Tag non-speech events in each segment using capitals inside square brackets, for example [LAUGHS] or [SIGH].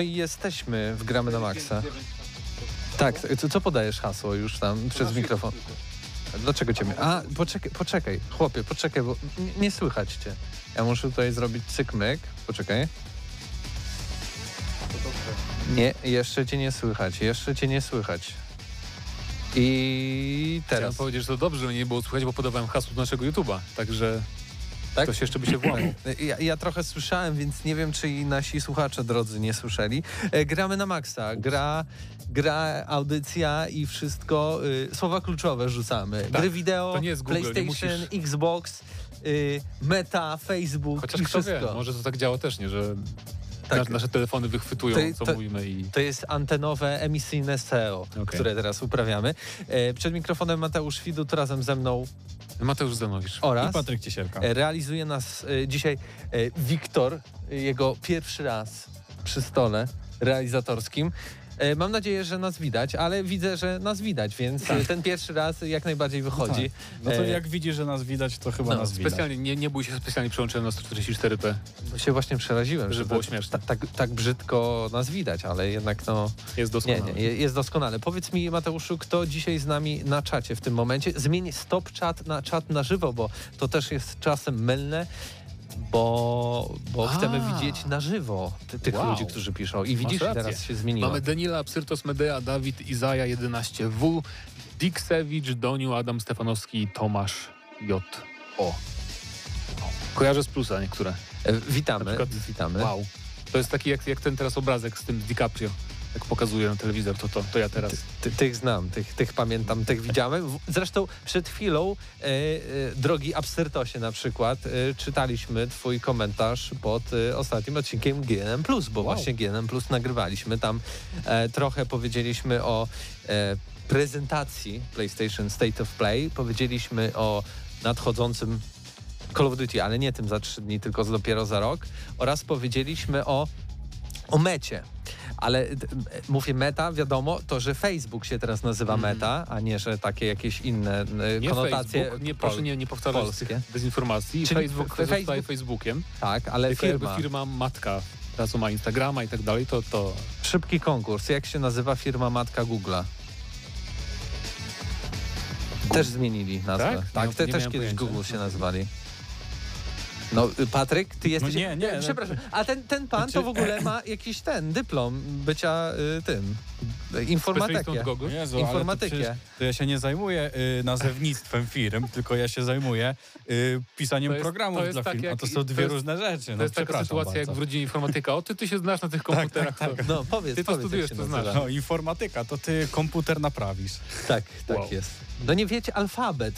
No i jesteśmy w Gramy na Maxa. Tak, co, co podajesz hasło już tam przez mikrofon? Dlaczego cię... A, poczekaj, poczekaj, chłopie, poczekaj, bo nie, nie słychać cię. Ja muszę tutaj zrobić cykmyk. Poczekaj. Nie, jeszcze cię nie słychać, jeszcze cię nie słychać. I Chciałem teraz... powiedzieć, że to dobrze, że nie było słychać, bo podawałem hasło do naszego YouTube'a, także Tak? ktoś jeszcze by się włamał. [CLEARS THROAT] Ja, ja trochę słyszałem, więc nie wiem, czy i nasi słuchacze drodzy nie słyszeli. E, gramy na maksa. Gra, gra, audycja i wszystko. Y, słowa kluczowe rzucamy. Tak, Gry wideo, Google, PlayStation, musisz- Xbox, y, Meta, Facebook Chociaż i kto wszystko. wie, może to tak działa też, nie, że Tak. nasze, telefony wychwytują, To- co to- mówimy i... To jest antenowe, emisyjne SEO, Okej. które teraz uprawiamy. E, przed mikrofonem Mateusz Widut razem ze mną Mateusz Zanowicz. oraz I Patryk Ciesielka. E, Realizuje nas e, dzisiaj e, Wiktor, e, jego pierwszy raz przy stole realizatorskim. E, Mam nadzieję, że nas widać, ale widzę, że nas widać, więc e, ten pierwszy raz jak najbardziej wychodzi. No to E, jak widzi, że nas widać, to chyba no, nas widać. Specjalnie, nie, nie bój się, specjalnie przełączyłem na 144p. Bo się właśnie przeraziłem, Że że było śmieszne. ta- Tak, tak brzydko nas widać, ale jednak no Jest nie, doskonale. nie, je- jest doskonale. Powiedz mi Mateuszu, kto dzisiaj z nami na czacie w tym momencie? Zmień stop chat na czat na żywo, bo to też jest czasem mylne. Bo, bo A. chcemy widzieć na żywo ty, tych Wow. ludzi, którzy piszą. I widzisz, teraz się zmieniło. Mamy Daniela, Psyrtos Medea, Dawid, Izaja 11W, Diksewicz, Doniu, Adam Stefanowski, Tomasz J. O. Kojarzę z plusa niektóre. E, Witamy, przykład- witamy. Wow. To jest taki jak, jak ten teraz obrazek z tym DiCaprio. Jak pokazuje na telewizor, to, to, to ja teraz. Ty, tych znam, tych, tych pamiętam, tych widziałem. Zresztą przed chwilą, e, e, drogi Absyrtosie na przykład, e, czytaliśmy twój komentarz pod e, ostatnim odcinkiem GNM+, bo Wow. właśnie GNM+, nagrywaliśmy. Tam e, trochę powiedzieliśmy o e, prezentacji PlayStation State of Play, powiedzieliśmy o nadchodzącym Call of Duty, ale nie tym za trzy dni, tylko dopiero za rok oraz powiedzieliśmy o, o mecie. Ale m- mówię meta, wiadomo, to, że Facebook się teraz nazywa Mhm. meta, a nie, że takie jakieś inne e, Nie konotacje Facebook, nie, proszę nie, nie powtarzać polskie. dezinformacji. Czyli Facebook Facebook- Facebookiem, Tak, ale firma. firma matka, co ma Instagrama i tak dalej, to, to Szybki konkurs. Jak się nazywa firma matka Google'a? Też zmienili nazwę. Tak? Nie- te, też kiedyś pojęcia. Google się nazwali. No, y, Patryk, ty jesteś... nie, nie, no- Przepraszam, a ten, ten pan to Znaczy- w ogóle ma jakiś ten dyplom bycia y, tym, informatykiem. Jezu, to, to ja się nie zajmuję y, nazewnictwem firm, tylko ja się zajmuję y, pisaniem To jest- programów to dla tak firm, a jak- to są to dwie jest- różne rzeczy. To no, jest taka sytuacja jak bardzo. w rodzinie informatyka. O, ty, ty się znasz na tych komputerach. to... No powiedz, Ty to powiedz, studiujesz, jak to znasz. No, informatyka, to ty komputer naprawisz. Tak, tak Wow. jest. No nie wiecie, alfabet.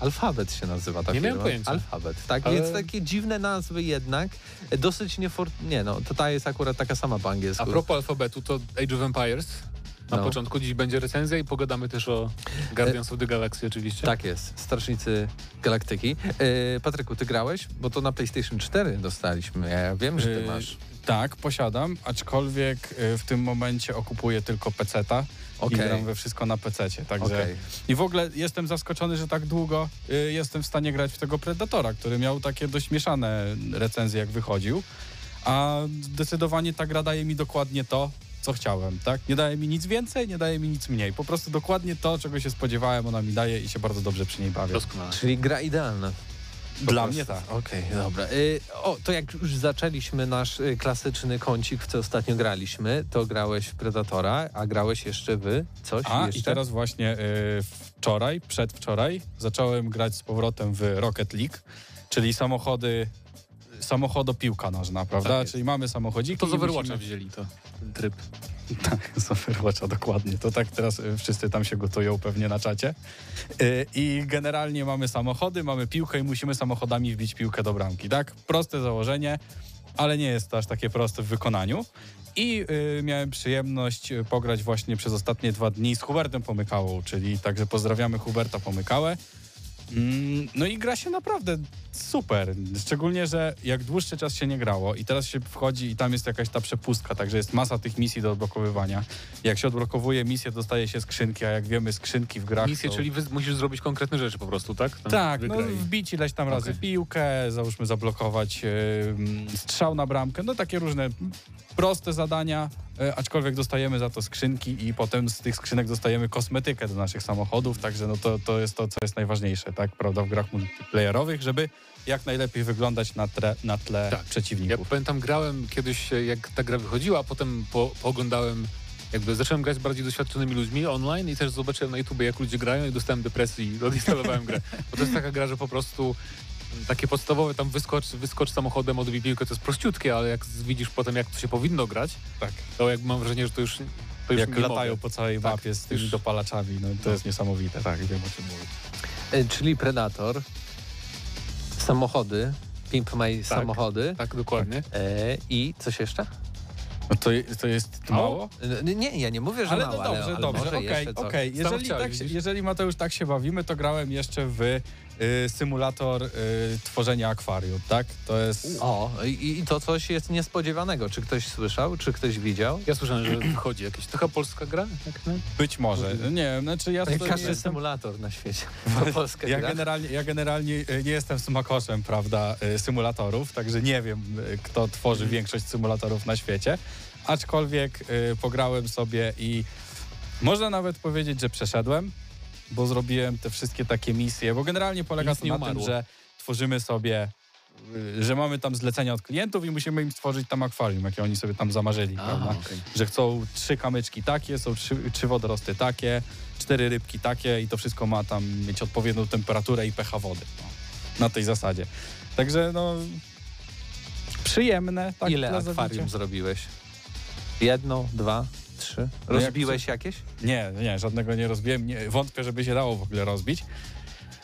Alfabet się nazywa ta Nie miałem pojęcia. Alfabet, tak, Ale- więc takie dziwne nazwy jednak, e, dosyć niefor... Nie no, to ta jest akurat taka sama po A angielsku. propos alfabetu, to Age of Empires Na No. początku dziś będzie recenzja i pogadamy też o Guardians of the Galaxy oczywiście. Tak jest, Strażnicy Galaktyki. E, Patryku, ty grałeś? Bo to na PlayStation 4 dostaliśmy. Ja wiem, że ty Yy, masz. Tak, posiadam, aczkolwiek y, w tym momencie okupuję tylko peceta i Okej. gram we wszystko na pececie, także... Okej. I w ogóle jestem zaskoczony, że tak długo y, jestem w stanie grać w tego Predatora, który miał takie dość mieszane recenzje, jak wychodził. A zdecydowanie ta gra daje mi dokładnie to, co chciałem, tak? Nie daje mi nic więcej, nie daje mi nic mniej. Po prostu dokładnie to, czego się spodziewałem, ona mi daje i się bardzo dobrze przy niej bawię. Doskonale. Czyli gra idealna. Po Dla mnie tak. Okej, dobra. Y, o, to jak już zaczęliśmy nasz y, klasyczny kącik, w co ostatnio graliśmy, to grałeś w Predatora, a grałeś jeszcze w coś A jeszcze? i teraz właśnie y, wczoraj, przedwczoraj zacząłem grać z powrotem w Rocket League, czyli samochody, samochodopiłka nożna, prawda? Tak czyli mamy samochodziki. To z Overwatcha musimy- wzięli to, tryb. [LAUGHS] Tak, z Overwatcha, dokładnie. To tak teraz y, wszyscy tam się gotują pewnie na czacie. Y, I generalnie mamy samochody, mamy piłkę i musimy samochodami wbić piłkę do bramki, tak? Proste założenie, ale nie jest to aż takie proste w wykonaniu. I y, miałem przyjemność y, pograć właśnie przez ostatnie dwa dni z Hubertem Pomykałą, czyli także pozdrawiamy Huberta Pomykałę. Mm, No i gra się naprawdę super. Szczególnie, że jak dłuższy czas się nie grało i teraz się wchodzi i tam jest jakaś ta przepustka, także jest masa tych misji do odblokowywania. Jak się odblokowuje misję, dostaje się skrzynki, a jak wiemy, skrzynki w grach Misję, są... czyli musisz zrobić konkretne rzeczy po prostu, tak? Tam Tak, no wbić ileś tam razy Okej. piłkę, załóżmy zablokować e, strzał na bramkę, no takie różne proste zadania, e, aczkolwiek dostajemy za to skrzynki i potem z tych skrzynek dostajemy kosmetykę do naszych samochodów, także no to, to jest to, co jest najważniejsze, tak, prawda, w grach multiplayerowych, żeby jak najlepiej wyglądać na, tre, na tle Tak. Ja przeciwników. pamiętam, grałem kiedyś, e, jak ta gra wychodziła, a potem po, pooglądałem, jakby zacząłem grać z bardziej doświadczonymi ludźmi online i też zobaczyłem na YouTube, jak ludzie grają i dostałem depresji i [LAUGHS] odinstalowałem grę. Bo to jest taka gra, że po prostu takie podstawowe, tam wyskocz, wyskocz samochodem, odbij piłkę, to jest prościutkie, ale jak widzisz potem, jak to się powinno grać, Tak. to jak mam wrażenie, że to już, to już Jak nie latają mogę. po całej Tak, mapie z tymi już- dopalaczami, no to jest niesamowite. Tak, wiem o czym mówię. Y, Czyli Predator, samochody, Pimp My samochody Tak, dokładnie. e, i coś jeszcze? No to, to jest mało? Y, Nie, ja nie mówię, że Ale mało, no dobrze, ale, ale dobrze, okej, okej. Jeżeli, tak jeżeli Mateusz tak się bawimy, to grałem jeszcze w y, symulator y, tworzenia akwarium, tak? To jest... O, i, i to coś jest niespodziewanego. Czy ktoś słyszał, czy ktoś widział? Ja słyszałem, że wychodzi jakieś, taka polska gra? Jak, no? Być może. Nie wiem, znaczy ja... To każdy jestem- symulator na świecie. [LAUGHS] Polska Ja gra. generalnie, ja generalnie y, nie jestem smakoszem, prawda, y, symulatorów, także nie wiem, kto tworzy Mhm. większość symulatorów na świecie. Aczkolwiek y, pograłem sobie i można nawet powiedzieć, że przeszedłem, bo zrobiłem te wszystkie takie misje, bo generalnie polega Nic to na tym, umarło. że tworzymy sobie, y, że mamy tam zlecenia od klientów i musimy im stworzyć tam akwarium, jakie oni sobie tam zamarzyli, prawda? Aha, okej. że chcą trzy kamyczki takie, są trzy, trzy wodorosty takie, cztery rybki takie i to wszystko ma tam mieć odpowiednią temperaturę i pH wody. No, na tej zasadzie. Także no przyjemne. Tak, Ile akwarium zabicia. zrobiłeś? Jedno, dwa, trzy? No Rozbiłeś jakieś? Nie, nie, żadnego nie rozbiłem. Nie, wątpię, żeby się dało w ogóle rozbić.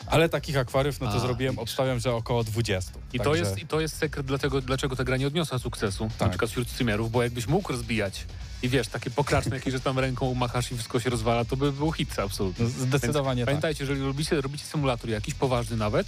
Ale takich akwariów, no to A, zrobiłem, widzisz. obstawiam, że około 20. I to, Także- jest, I to jest sekret dlatego, dlaczego ta gra nie odniosła sukcesu, na Tak. przykład wśród streamerów, bo jakbyś mógł rozbijać i wiesz, takie pokraczne jakieś, że tam ręką machasz i wszystko się rozwala, to by był hit absolutnie. No, zdecydowanie Więc tak. Pamiętajcie, jeżeli robicie, robicie symulator jakiś, poważny nawet,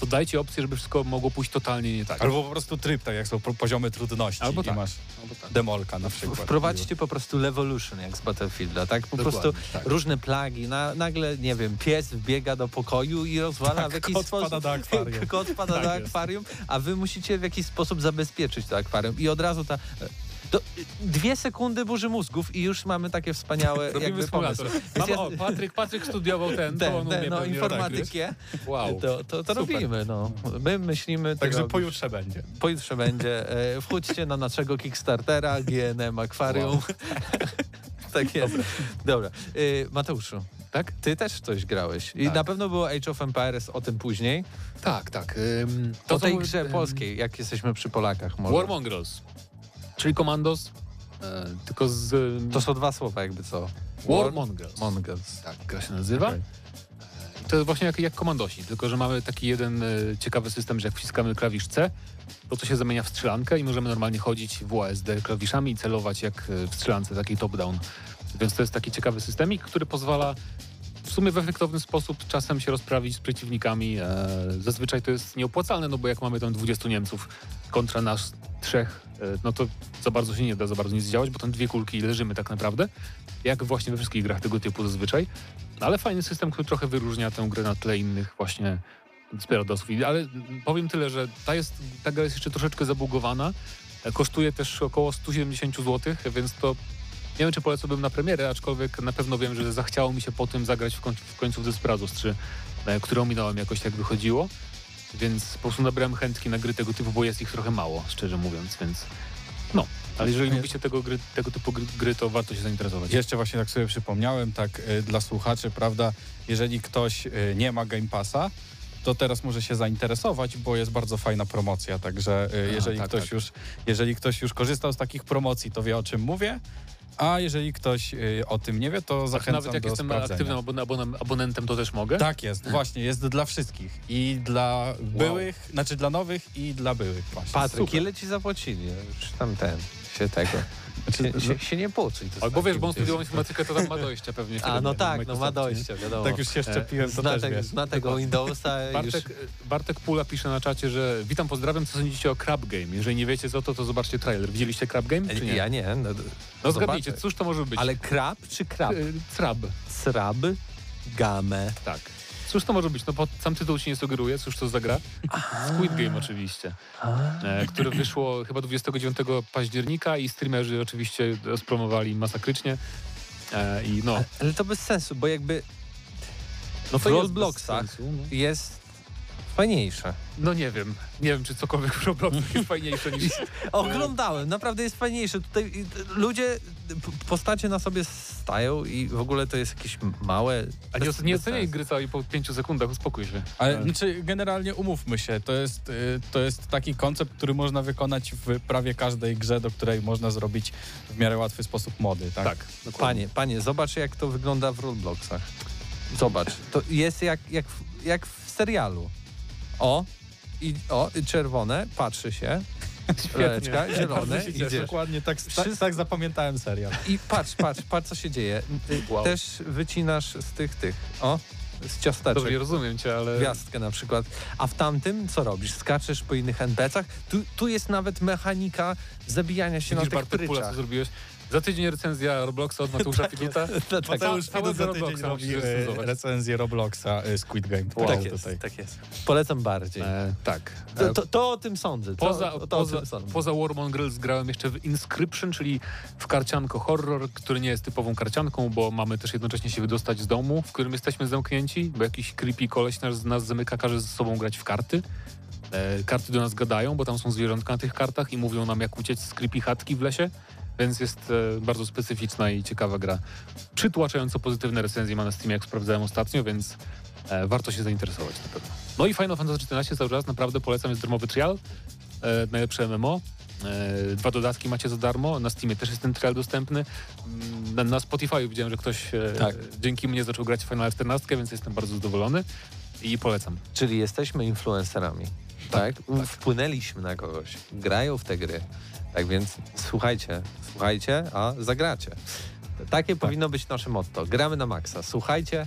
to dajcie opcję, żeby wszystko mogło pójść totalnie nie tak. Albo po prostu tryb, tak jak są po- poziomy trudności Albo i tak. masz Albo tak. demolka na przykład. Wprowadźcie po prostu Levolution jak z Battlefielda, tak? Po Dokładnie, prostu tak. różne plagi, na, nagle, nie wiem, pies wbiega do pokoju i rozwala Tak, w jakiś kot sposób... wpada do akwarium. [LAUGHS] kot wpada Tak do jest. akwarium, a wy musicie w jakiś sposób zabezpieczyć to akwarium i od razu ta... To dwie sekundy burzy mózgów i już mamy takie wspaniałe [LAUGHS] Robimy jakby Mam, ja- o, Patryk, Patryk studiował ten, to on Ten, umie ten, no, informatykę, tak, Wow. to, to, to robimy, no. My myślimy... Także robisz. pojutrze będzie. Pojutrze będzie. E, wchódźcie na naszego Kickstartera, GNM Aquarium. [LAUGHS] tak jest. Dobra. E, Mateuszu, tak? Ty też coś grałeś. I Tak. na pewno było Age of Empires, o tym później. Tak, tak. Ym, o tej są, grze ym, polskiej, jak jesteśmy przy Polakach może. War Mongrels, czyli Commandos, e, tylko z... To są dwa słowa jakby co. War Mongrels. Mongols. Tak, gra się nazywa. Okej. To jest właśnie jak, jak komandosi, tylko że mamy taki jeden e, ciekawy system, że jak wciskamy klawisz C, to to się zamienia w strzelankę i możemy normalnie chodzić w USD klawiszami i celować jak e, w strzelance takiej top-down. Więc to jest taki ciekawy systemik, który pozwala w sumie w efektowny sposób czasem się rozprawić z przeciwnikami. E, zazwyczaj to jest nieopłacalne, no bo jak mamy tam 20 Niemców kontra nas trzech, e, no to za bardzo się nie da za bardzo nic działać, bo tam dwie kulki leżymy tak naprawdę, jak właśnie we wszystkich grach tego typu zazwyczaj. No, ale fajny system, który trochę wyróżnia tę grę na tle innych właśnie Desperadosów. I- Ale powiem tyle, że ta, jest, ta gra jest jeszcze troszeczkę zabugowana. E, Kosztuje też około 170 zł, więc to nie wiem, czy polecałbym na premierę, aczkolwiek na pewno wiem, że zachciało mi się po tym zagrać w końcu w, końcu w Desperados 3, e, które ominąłem jakoś jak wychodziło. Więc po prostu nabrałem chętki na gry tego typu, bo jest ich trochę mało, szczerze mówiąc, więc no. Ale jeżeli lubicie tego, gry, tego typu gry, to warto się zainteresować. Jeszcze właśnie tak sobie przypomniałem, tak y, dla słuchaczy, prawda, jeżeli ktoś y, nie ma Game Passa, to teraz może się zainteresować, bo jest bardzo fajna promocja, także y, A, jeżeli, tak, ktoś tak. Już, jeżeli ktoś już korzystał z takich promocji, to wie o czym mówię, a jeżeli ktoś y, o tym nie wie, to zachęcam Nawet jak do jestem sprawdzenia. aktywnym abon abon abonentem, to też mogę. Tak jest, właśnie, jest dla wszystkich i dla byłych, znaczy dla nowych i dla byłych właśnie. Patryk, Super. ile ci zapłacili? Już tam ten, się tego, się, się, się nie to Albo wiesz, bo on studiował informatykę, to tam ma dojście pewnie. A no tak, no ma dojście, wiadomo. Tak już się szczepiłem, to zna, też zna tego Windowsa już... Bartek, Bartek Pula pisze na czacie, że witam, pozdrawiam, co sądzicie o Crab Game? Jeżeli nie wiecie co to, to zobaczcie trailer. Widzieliście Crab Game, czy nie? Ja nie. No, no zgadnijcie, zobaczę. cóż to może być? Ale krab czy krab? Y, Crab, Srab, gamę. tak. Cóż to może być? No bo sam tytuł ci nie sugeruje, cóż to za gra? Squid Game oczywiście, e, które wyszło chyba 29 października i streamerzy oczywiście spromowali masakrycznie. E, I no, Ale to bez sensu, bo jakby no w jest Robloxach no. jest fajniejsze. no nie wiem, nie wiem czy cokolwiek w Robloxach jest [LAUGHS] fajniejsze niż... Oglądałem, naprawdę jest fajniejsze. Tutaj y, ludzie, p- postacie na sobie stają i w ogóle to jest jakieś małe... A nie, nie oceniaj gry całej po pięciu sekundach, uspokój się. Ale E, znaczy, generalnie umówmy się, to jest, y, to jest taki koncept, który można wykonać w prawie każdej grze, do której można zrobić w miarę łatwy sposób mody, tak? tak, dokładnie. Panie, panie, zobacz jak to wygląda w Robloxach. Zobacz, to jest jak, jak, jak w serialu. O, i, o, czerwone, patrzy się, [LAUGHS] leczka, zielone, się idziesz. Dokładnie tak, tak, Wszystko- tak zapamiętałem serial. I patrz, patrz, patrz co się dzieje. [LAUGHS] Wow. Też wycinasz z tych, tych, o, z ciasteczek. Dobrze, rozumiem cię, ale... Gwiazdkę na przykład. A w tamtym co robisz? Skaczesz po innych NPC-ach? Tu, tu jest nawet mechanika zabijania się Widzisz, na tych Bartek Pula, co pryczach. zrobiłeś? Za tydzień recenzja Robloxa od Mateusza [LAUGHS] Tak Fiduta. Tak, Mateusz za Robloxa tydzień robi e, recenzję Robloxa e, Squid Game. tak, Wow, jest, tutaj. tak jest. Polecam bardziej. E, tak. To, to, to o tym sądzę. Poza, to, to poza, tym sądzę. poza War Mongrels grałem jeszcze w Inscription, czyli w karcianko horror, który nie jest typową karcianką, bo mamy też jednocześnie się wydostać z domu, w którym jesteśmy zamknięci, bo jakiś creepy koleś nas, nas zamyka, każe ze sobą grać w karty. E, karty do nas gadają, bo tam są zwierzątka na tych kartach i mówią nam, jak uciec z creepy chatki w lesie, więc jest e, bardzo specyficzna i ciekawa gra. Przytłaczająco pozytywne recenzje ma na Steamie, jak sprawdzałem ostatnio, więc e, warto się zainteresować na pewno. No i Final Fantasy XIV cały czas naprawdę polecam, jest darmowy trial, e, najlepsze MMO. E, dwa dodatki macie za darmo, na Steamie też jest ten trial dostępny. Mm, Na, na Spotify widziałem, że ktoś e, Tak. dzięki mnie zaczął grać w Final 14, więc jestem bardzo zadowolony i polecam. Czyli jesteśmy influencerami. Tak, Wpłynęliśmy na kogoś. Grają w te gry. Tak więc słuchajcie, słuchajcie, a zagracie. Takie powinno być nasze motto. Gramy na maksa. Słuchajcie,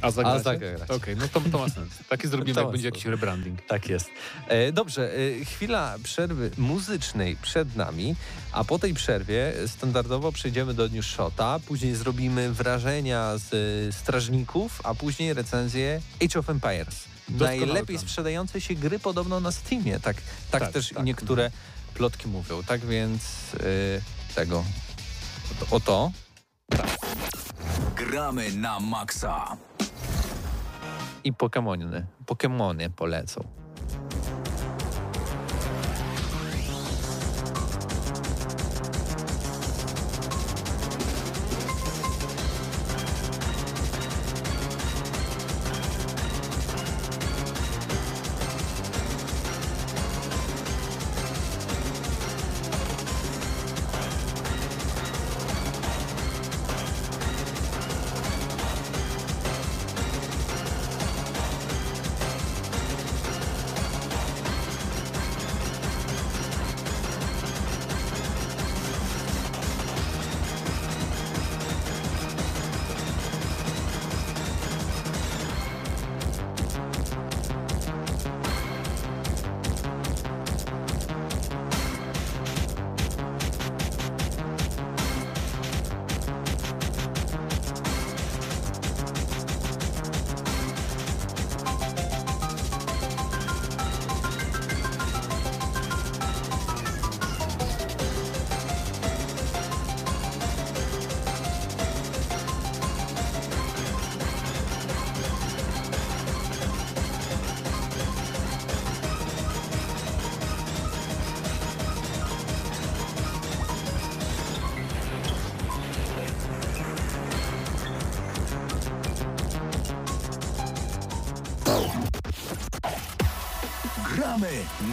A zagracie? A zagrać. Okej, no to, to ma sens. Takie [LAUGHS] zrobimy, To jak będzie jakiś rebranding. Tak jest. E, dobrze, e, chwila przerwy muzycznej przed nami, a po tej przerwie standardowo przejdziemy do News Shota, później zrobimy wrażenia z e, strażników, a później recenzję Age of Empires. Najlepiej plan. sprzedające się gry podobno na Steamie. Tak, tak, Tak, też tak. i niektóre plotki mówią. Tak więc e, tego. O to. Gramy na maksa. I Pokemony. Pokemony polecą.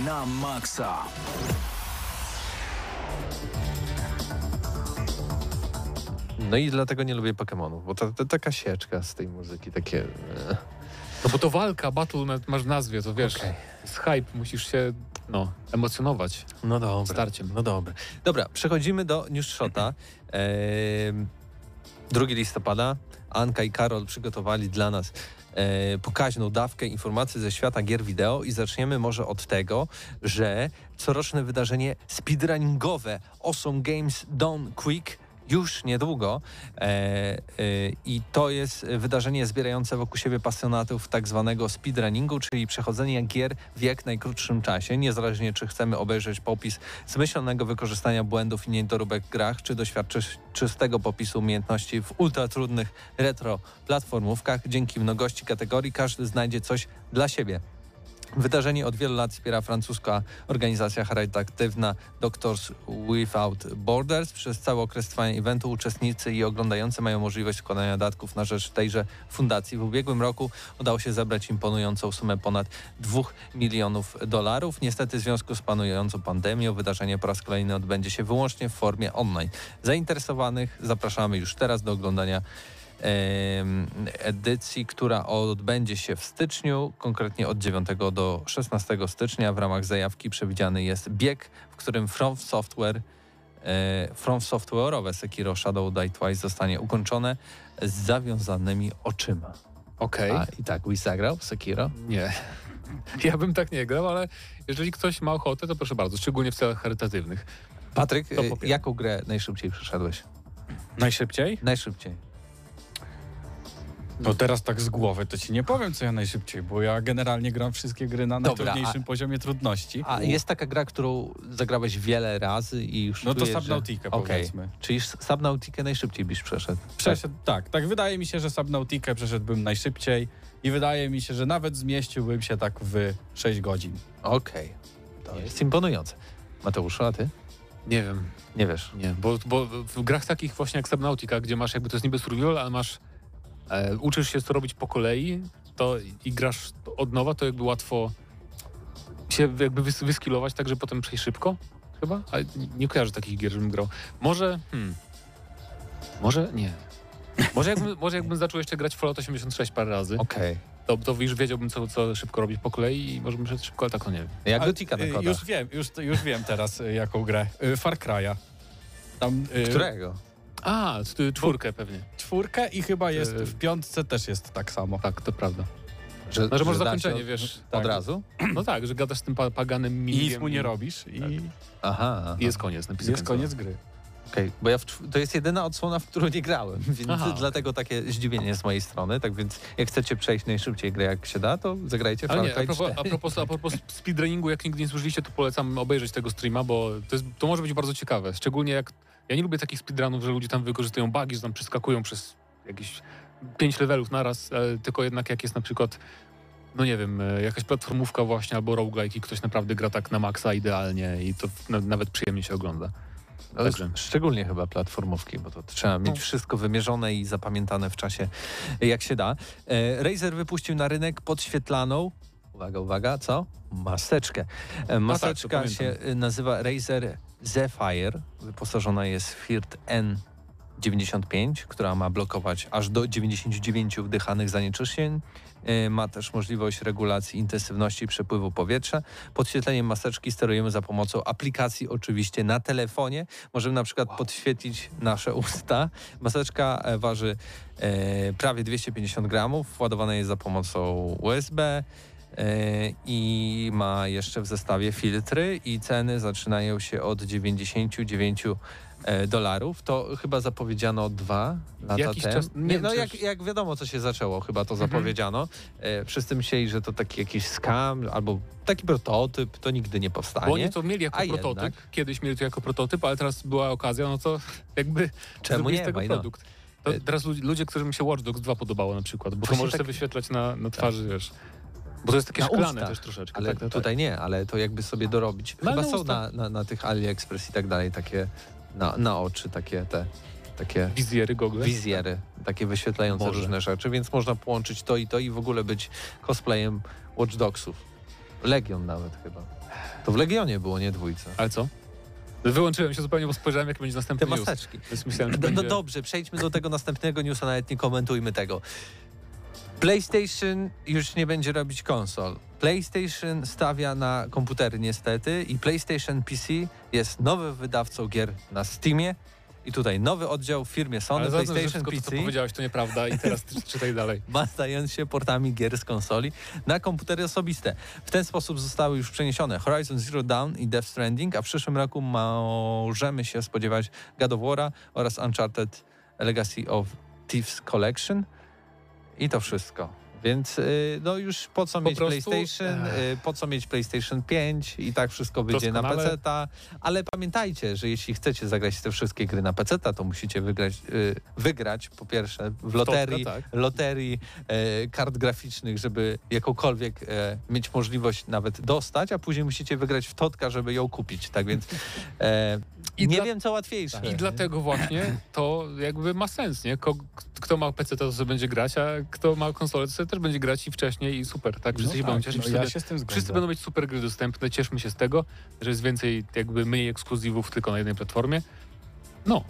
Na maksa. No i dlatego nie lubię Pokemonów, bo to, to taka sieczka z tej muzyki, takie... e, No bo to walka, battle nawet masz w nazwie, to wiesz, Okej. jest hype, musisz się no, emocjonować No dobra. starciem. No dobra. Dobra, przechodzimy do News Shota. Ehm, 2 listopada Anka i Karol przygotowali dla nas pokaźną dawkę informacji ze świata gier wideo i zaczniemy może od tego, że coroczne wydarzenie speedrunningowe Awesome Games Done Quick już niedługo e, e, i to jest wydarzenie zbierające wokół siebie pasjonatów tak zwanego speedrunningu, czyli przechodzenia gier w jak najkrótszym czasie, niezależnie czy chcemy obejrzeć popis zmyślonego wykorzystania błędów i niedoróbek w grach, czy doświadczyć czystego popisu umiejętności w ultratrudnych retro platformówkach. Dzięki mnogości kategorii każdy znajdzie coś dla siebie. Wydarzenie od wielu lat wspiera francuska organizacja charytatywna Doctors Without Borders. Przez cały okres trwania eventu uczestnicy i oglądający mają możliwość składania datków na rzecz tejże fundacji. W ubiegłym roku udało się zebrać imponującą sumę ponad 2 milionów dolarów. Niestety w związku z panującą pandemią wydarzenie po raz kolejny odbędzie się wyłącznie w formie online. Zainteresowanych zapraszamy już teraz do oglądania edycji, która odbędzie się w styczniu, konkretnie od 9 do 16 stycznia. W ramach zajawki przewidziany jest bieg, w którym From Software e, From Software'owe Sekiro Shadow Die Twice zostanie ukończone z zawiązanymi oczyma. Okej. A i tak, byś zagrał Sekiro? Nie. [LAUGHS] Ja bym tak nie grał, ale jeżeli ktoś ma ochotę, to proszę bardzo, szczególnie w celach charytatywnych. Patryk, e, jaką grę najszybciej przeszedłeś? Najszybciej? Najszybciej. No teraz tak z głowy to ci nie powiem, co ja najszybciej, bo ja generalnie gram wszystkie gry na Dobra, najtrudniejszym a- poziomie trudności. A jest taka gra, którą zagrałeś wiele razy i już No to czujesz, że- Subnautica Okej. powiedzmy. Czyli Subnautikę najszybciej byś przeszedł. Przeszedł, tak, tak. Wydaje mi się, że Subnautikę przeszedłbym najszybciej i wydaje mi się, że nawet zmieściłbym się tak w 6 godzin. Okej. To jest imponujące. Mateuszu, a ty? Nie wiem, Nie wiesz. nie, bo, bo w grach takich właśnie jak Subnautica, gdzie masz jakby to jest niby survival, ale masz e, uczysz się co robić po kolei, to i grasz od nowa, to jakby łatwo się jakby wys, wyskilować tak, żeby potem przejść szybko, chyba? A nie- kojarzę takich gier, żebym grał. Może, hmm, może nie. Może jakbym, może jakbym zaczął jeszcze grać w Fallout 86 parę razy, Okej. to, to już wiedziałbym, co, co szybko robić po kolei i może bym szedł szybko, ale tak to nie wiem. Jak Gotika y, nakłada. Już wiem, już, już wiem teraz, y, jaką grę. Y, Far Cry'a. Tam, Którego? A, czwórkę pewnie. Czwórkę i chyba jest Y, w piątce też jest tak samo. Tak, to prawda. Że, No, że może da zakończenie, się wiesz, Od tak. razu? No tak, że gadasz z tym pa paganem I nic mu nie robisz i Aha. aha. I jest koniec. napisy jest koniec gry. Okej, bo ja w, to jest jedyna odsłona, w którą nie grałem, [LAUGHS] więc Aha, dlatego takie zdziwienie z mojej strony. Tak więc jak chcecie przejść najszybciej grę jak się da, to zagrajcie Ale Far nie, a Cry propos, 4. a, propos, a propos speedrunningu, jak nigdy nie słyszeliście, to polecam obejrzeć tego streama, bo to, jest, to może być bardzo ciekawe. Szczególnie jak... Ja nie lubię takich speedrunów, że ludzie tam wykorzystują bugi, że tam przeskakują przez jakieś pięć levelów naraz, e, tylko jednak jak jest na przykład no nie wiem, e, jakaś platformówka właśnie albo roguelike i ktoś naprawdę gra tak na maksa idealnie i to na, nawet przyjemnie się ogląda. No, Także. Szczególnie chyba platformówki, bo to trzeba mieć No. wszystko wymierzone i zapamiętane w czasie, jak się da. E, Razer wypuścił na rynek podświetlaną, uwaga, uwaga, co? Maseczkę. E, Maseczka pamiętam. się nazywa Razer Zephyr. Wyposażona jest w FIRT N95, która ma blokować aż do 99 wdychanych zanieczyszczeń. E, Ma też możliwość regulacji intensywności przepływu powietrza. Podświetleniem maseczki sterujemy za pomocą aplikacji oczywiście na telefonie. Możemy na przykład podświetlić nasze usta. Maseczka e, waży e, prawie 250 gramów. Ładowana jest za pomocą USB. E, I ma jeszcze w zestawie filtry i ceny zaczynają się od 99 e, dolarów. To chyba zapowiedziano dwa lata Jakiś temu. czas- nie no jak, jak wiadomo, co się zaczęło, chyba to Mhm. zapowiedziano. E, wszyscy myśleli, że to taki jakiś scam albo taki prototyp, to nigdy nie powstanie. Bo oni to mieli jako A prototyp, jednak? kiedyś mieli to jako prototyp, ale teraz była okazja, no to jakby Czemu nie? z tego produkt. To E, teraz ludzie, którym się Watch Dogs 2 podobało na przykład, bo to Właśnie [LAUGHS] możesz tak- sobie wyświetlać na, na twarzy, wiesz. Bo to jest takie Na szklane też troszeczkę. Ale tak, tak, tutaj nie, ale to jakby sobie dorobić. No, Chyba są na, na, na tych AliExpress i tak dalej takie na, na oczy takie te takie tak. Wizjery, gogle. wizjery, takie wyświetlające Może. różne rzeczy, więc można połączyć to i to i w ogóle być cosplayem Watch Dogsów. Legion nawet chyba. To w Legionie było, nie dwójce. Ale co? Wyłączyłem się zupełnie, bo spojrzałem, jak będzie Te następny news. maseczki. Więc myślałem, No, no będzie... dobrze, przejdźmy do tego następnego newsa, nawet nie komentujmy tego. PlayStation już nie będzie robić konsol. PlayStation stawia na komputery niestety i PlayStation PC jest nowym wydawcą gier na Steamie i tutaj nowy oddział w firmie Sony Ale PlayStation wszystko to, PC co powiedziałeś, to nieprawda i teraz [LAUGHS] czytaj dalej. ma stając się portami gier z konsoli na komputery osobiste. W ten sposób zostały już przeniesione Horizon Zero Dawn i Death Stranding, a w przyszłym roku możemy się spodziewać God of War'a oraz Uncharted Legacy of Thieves Collection i to wszystko. Więc y, no już po co Po mieć prostu, PlayStation, y, po co mieć PlayStation 5 i tak wszystko wyjdzie na Doskonale. PC-ta, ale pamiętajcie, że jeśli chcecie zagrać te wszystkie gry na PC-ta, to musicie wygrać, y, wygrać po pierwsze w loterii, tak. loterii kart graficznych, żeby jakąkolwiek mieć możliwość nawet dostać, a później musicie wygrać w Totka, żeby ją kupić. Tak więc e, I nie dla- wiem, co łatwiejsze. I dlatego właśnie to jakby ma sens, nie? Kto ma PC, to sobie będzie grać, a kto ma konsolę, to też będzie grać i wcześniej i super, tak? Wszyscy się będą cieszyć. no, ja się z tym zgodzę. wszyscy będą mieć super gry dostępne, cieszmy się z tego, że jest więcej, jakby mniej ekskluzywów tylko na jednej platformie. No,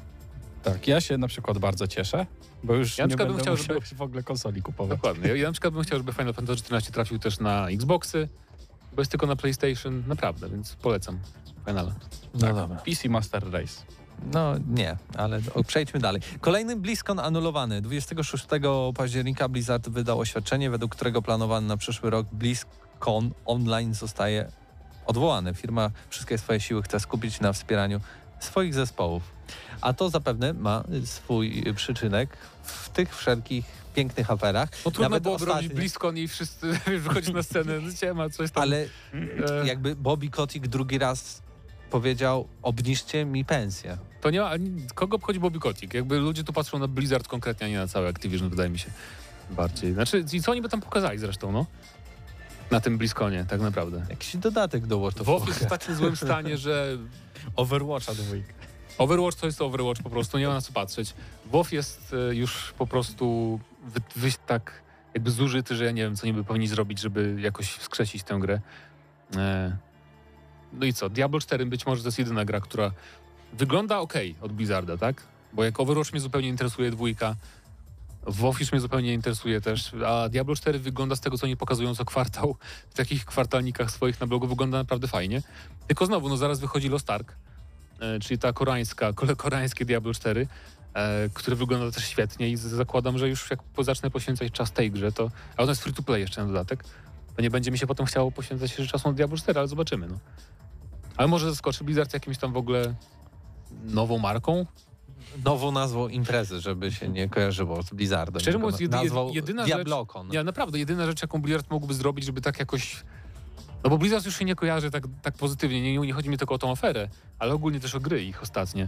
Tak, ja się na przykład bardzo cieszę, bo już Ja nie przykład bym będę chciał, musiał w ogóle konsoli kupować. dokładnie. Ja, ja na przykład bym chciał, żeby Final Fantasy XIV trafił też na Xboxy, bo jest tylko na PlayStation, naprawdę, więc polecam Finala. No dobra. PC Master Race. No nie, ale o, przejdźmy dalej. Kolejny BlizzCon anulowany. 26 października Blizzard wydał oświadczenie, według którego planowany na przyszły rok BlizzCon online zostaje odwołany. Firma wszystkie swoje siły chce skupić na wspieraniu swoich zespołów. A to zapewne ma swój przyczynek w tych wszelkich pięknych aferach. No trudno Nawet byłoby robić ostatnio. BlizzCon i wszyscy [LAUGHS] wychodzić na scenę, no ciema, coś tam. Ale e, jakby Bobby Kotick drugi raz powiedział, obniżcie mi pensję. To nie ma, kogo obchodzi Bobby Kotick? Jakby ludzie tu patrzą na Blizzard konkretnie, a nie na cały Activision, wydaje mi się. Bardziej. Znaczy, i co oni by tam pokazali zresztą, no? Na tym Bliskonie, tak naprawdę. Jakiś dodatek do World of WoW jest w Warcraft. takim złym stanie, że [LAUGHS] Overwatcha dwójka. Overwatch to jest Overwatch po prostu, nie ma na co patrzeć. WoW jest e, już po prostu wy, wy, tak jakby zużyty, że ja nie wiem, co niby powinni zrobić, żeby jakoś wskrzesić tę grę. E, no i co? Diablo 4 być może to jest jedyna gra, która wygląda ok od Blizzarda, tak? Bo jak Overwatch mnie zupełnie interesuje dwójka, już mnie zupełnie nie interesuje też, a Diablo 4 wygląda z tego, co oni pokazują co kwartał, w takich kwartalnikach swoich na blogu wygląda naprawdę fajnie. Tylko znowu, no zaraz wychodzi Lost Ark, e, czyli ta koreańska, [LAUGHS] koreańskie Diablo 4, e, które wygląda też świetnie i zakładam, że już jak zacznę poświęcać czas tej grze, to, a ona jest free to play jeszcze na dodatek, to nie będzie mi się potem chciało poświęcać jeszcze czasu na Diablo 4, ale zobaczymy, no. Ale może zaskoczy Blizzard jakimś tam w ogóle nową marką? Nową nazwą imprezy, żeby się nie kojarzyło z Blizzardem. Szczerze mówiąc, jedy- nazwą jedyna rzecz- Diablocon. Ja naprawdę, jedyna rzecz, jaką Blizzard mógłby zrobić, żeby tak jakoś... No bo Blizzard już się nie kojarzy tak, tak pozytywnie, nie, nie chodzi mi tylko o tą aferę, ale ogólnie też o gry ich ostatnie.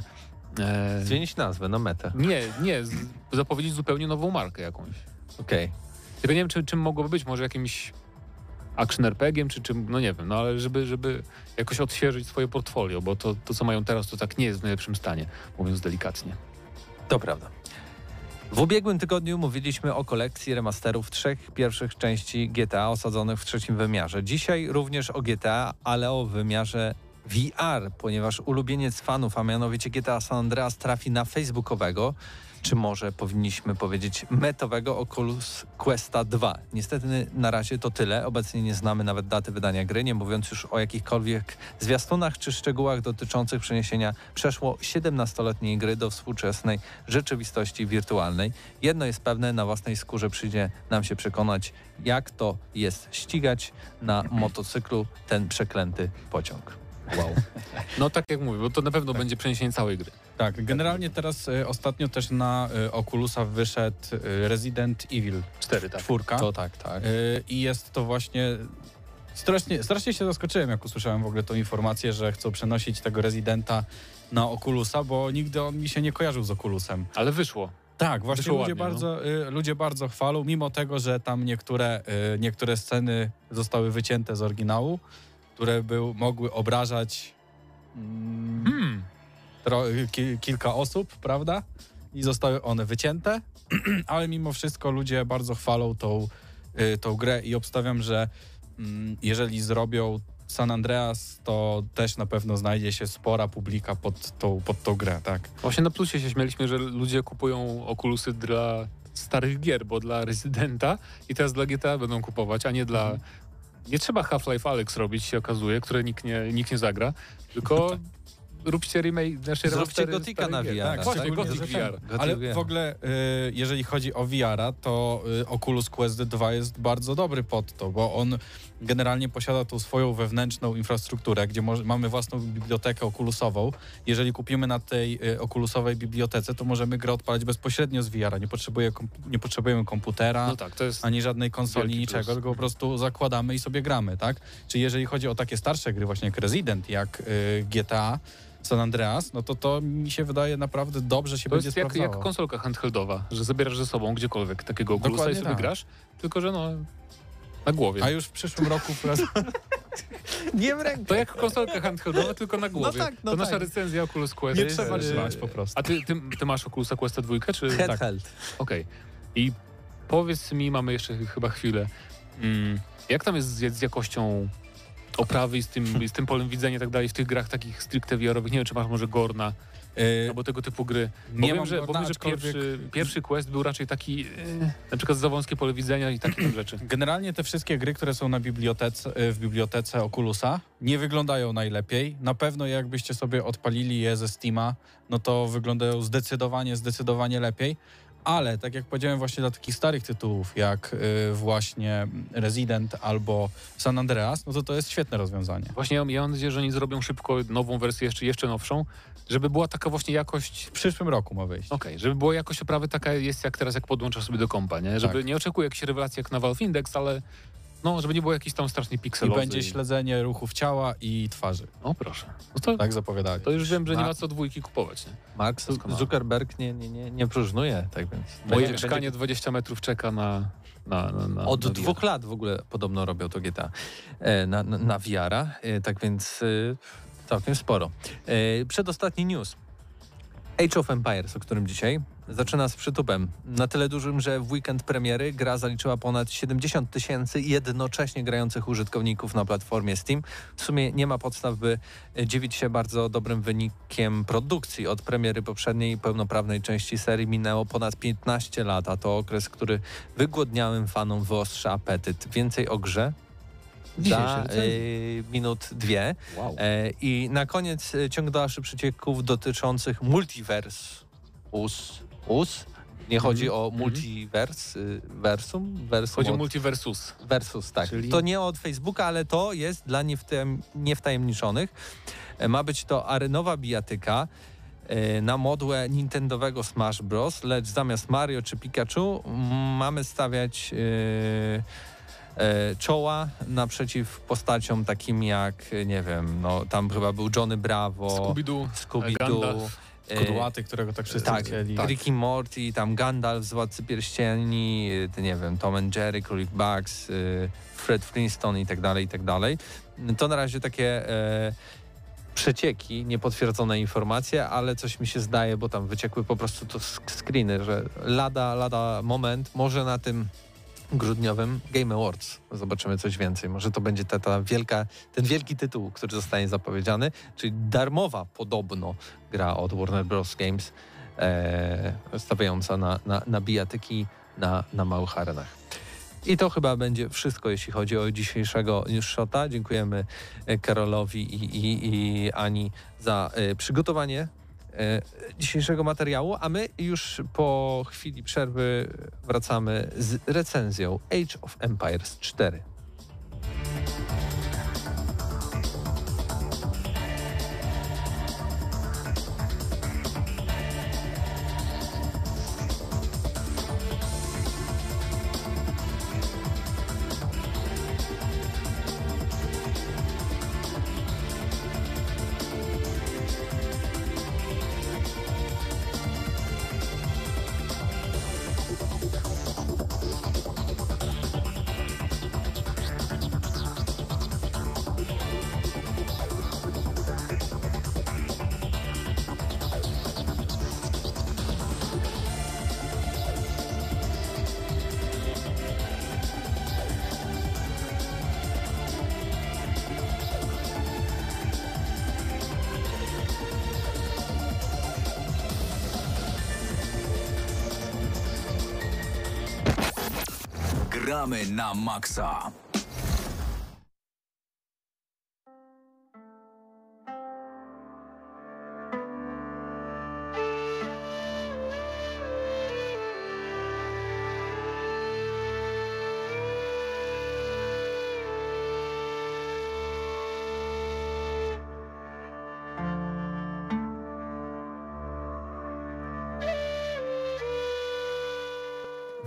E, Zmienić nazwę na metę. nie, nie, zapowiedzieć zupełnie nową markę jakąś. Okej. Tylko nie wiem, czym, czym mogłoby być, może jakimś action RPG-iem, czy czym, no nie wiem, no ale żeby, żeby jakoś odświeżyć swoje portfolio, bo to, to, co mają teraz, to tak nie jest w najlepszym stanie, mówiąc delikatnie. To prawda. W ubiegłym tygodniu mówiliśmy o kolekcji remasterów trzech pierwszych części GTA osadzonych w trzecim wymiarze. Dzisiaj również o GTA, ale o wymiarze VR, ponieważ ulubieniec fanów, a mianowicie GTA San Andreas trafi na facebookowego, czy może powinniśmy powiedzieć metowego Oculus Questa 2. Niestety na razie to tyle. Obecnie nie znamy nawet daty wydania gry, nie mówiąc już o jakichkolwiek zwiastunach czy szczegółach dotyczących przeniesienia przeszło 17-letniej gry do współczesnej rzeczywistości wirtualnej. Jedno jest pewne, na własnej skórze przyjdzie nam się przekonać, jak to jest ścigać na motocyklu ten przeklęty pociąg. Wow. [LAUGHS] No tak jak mówię, bo to na pewno będzie przeniesienie całej gry. Tak, generalnie teraz e, ostatnio też na e, Oculusa wyszedł e, Resident Evil Cztery, tak. czwórka. To tak, tak. E, I jest to właśnie... Strasznie, strasznie się zaskoczyłem, jak usłyszałem w ogóle tą informację, że chcą przenosić tego Residenta na Oculusa, bo nigdy on mi się nie kojarzył z Oculusem. Ale wyszło. Tak, właśnie Wyszło ludzie, ładnie, no. bardzo, y, ludzie bardzo chwalą, mimo tego, że tam niektóre, y, niektóre sceny zostały wycięte z oryginału, które był, mogły obrażać mm, Hmm. Ki, kilka osób, prawda? I zostały one wycięte, [CLEARS THROAT] ale mimo wszystko ludzie bardzo chwalą tą, y, tą grę i obstawiam, że mm, jeżeli zrobią San Andreas, to też na pewno znajdzie się spora publika pod tą, pod tą grę, tak? Właśnie na plusie się śmieliśmy, że ludzie kupują okulusy dla starych gier, bo dla Residenta i teraz dla GTA będą kupować, a nie dla... Mhm. Nie trzeba Half-Life Alyx robić, się okazuje, które nikt nie, nikt nie zagra, tylko [LAUGHS] róbcie remake, znaczy Zróbcie Gotika na. VR. Tak, właśnie, szczególnie, Gothic VR. Gothic Ale VR. w ogóle, y, jeżeli chodzi o VR-a, to y, Oculus Quest 2 jest bardzo dobry pod to, bo on generalnie posiada tą swoją wewnętrzną infrastrukturę, gdzie może, mamy własną bibliotekę okulusową. Jeżeli kupimy na tej y, okulusowej bibliotece, to możemy grę odpalać bezpośrednio z VR-a. Nie, potrzebuje nie potrzebujemy komputera. No tak, to jest... ani żadnej konsoli, niczego, plus. tylko po prostu zakładamy i sobie gramy, tak? Czy jeżeli chodzi o takie starsze gry, właśnie jak Resident, jak y, GTA, San Andreas, no to to mi się wydaje naprawdę dobrze się To będzie jest jak, sprawdzało. jak konsolka handheldowa, że zabierasz ze sobą gdziekolwiek takiego okulusa i sobie tak. grasz, tylko że no na głowie. A już w przyszłym roku wraz... [LAUGHS] Nie w rękę. To jak konsolka handheldowa, tylko na głowie. tak, no to nasza tak. recenzja Oculus Quest. nie trzeba trzymać po prostu. A ty, ty, ty masz Oculusa Questa dwójkę, czy... Tak. Handheld. Okej. I powiedz mi, mamy jeszcze chyba chwilę, mm, jak tam jest z, z jakością oprawy i z tym, i z tym polem widzenia i tak dalej w tych grach takich stricte VR-owych? Nie wiem, czy masz może Gorna Y, albo tego typu gry. Bo nie wiem, że, bo Gorna, wiem, że pierwszy, pierwszy quest był raczej taki, e, na przykład za wąskie pole widzenia i takie rzeczy. Generalnie te wszystkie gry, które są na bibliotece, y, w bibliotece Oculusa, nie wyglądają najlepiej. Na pewno jakbyście sobie odpalili je ze Steama, no to wyglądają zdecydowanie, zdecydowanie lepiej. Ale tak jak powiedziałem właśnie dla takich starych tytułów, jak y, właśnie Resident albo San Andreas, no to to jest świetne rozwiązanie. Właśnie ja, ja mam nadzieję, że oni zrobią szybko nową wersję, jeszcze, jeszcze nowszą, żeby była taka właśnie jakość W przyszłym roku ma wyjść. Okej, żeby była jakość oprawy taka jest jak teraz, jak podłączasz sobie do kompa, nie? Żeby Tak. nie oczekuję jakiejś rewelacji jak na Valve Index, ale no, żeby nie było jakiś tam strasznie I pikselowy. będzie śledzenie ruchów ciała i twarzy. O proszę. No to, Tak zapowiadali. to już wiem, że nie Ma- co dwójki kupować, nie? Mark. Zuckerberg nie, nie, nie, nie próżnuje, tak więc... Moje będzie- mieszkanie będzie- 20 metrów czeka na... na, na, na Od na dwóch lat w ogóle podobno robią to GTA e, na, na, na VR-a, e, tak więc e, całkiem sporo. E, Przedostatni news. Age of Empires, o którym dzisiaj zaczyna z przytupem. Na tyle dużym, że w weekend premiery gra zaliczyła ponad 70 tysięcy jednocześnie grających użytkowników na platformie Steam. W sumie nie ma podstaw, by dziwić się bardzo dobrym wynikiem produkcji. Od premiery poprzedniej pełnoprawnej części serii minęło ponad 15 lat, a to okres, który wygłodniałym fanom wyostrza apetyt. Więcej o grze za e, minut dwie. Wow. E, I na koniec e, ciąg dalszy przecieków dotyczących multiverse. Us, us. Nie chodzi o multivers, y, versum, versum Chodzi o multiversus. versus, tak. Czyli- To nie od Facebooka, ale to jest dla niewtajem, niewtajemniczonych. E, Ma być to arenowa bijatyka e, na modłę Nintendowego Smash Bros., lecz zamiast Mario czy Pikachu mamy stawiać e, czoła naprzeciw postaciom takim jak, e, nie wiem, no tam chyba był Johnny Bravo, Scooby-Doo, Scooby-Doo, Gandalf, e, Kudłaty, którego tak wszyscy tak, chcieli. tak. Rick i Morty, tam Gandalf z Władcy Pierścieni, y, nie wiem, Tom and Jerry, Królik Bugs, Fred Flintstone i tak dalej, i tak dalej. To na razie takie e, przecieki, niepotwierdzone informacje, ale coś mi się zdaje, bo tam wyciekły po prostu to screeny, że lada, lada moment, może na tym grudniowym Game Awards zobaczymy coś więcej. Może to będzie ta, ta wielka, ten wielki tytuł, który zostanie zapowiedziany, czyli darmowa podobno gra od Warner Bros. Games, e, stawiająca na, na, na bijatyki na, na małych arenach. I to chyba będzie wszystko, jeśli chodzi o dzisiejszego News Shota. Dziękujemy e, Karolowi i, i, i Ani za e, przygotowanie dzisiejszego materiału, a my już po chwili przerwy wracamy z recenzją Age of Empires 4. na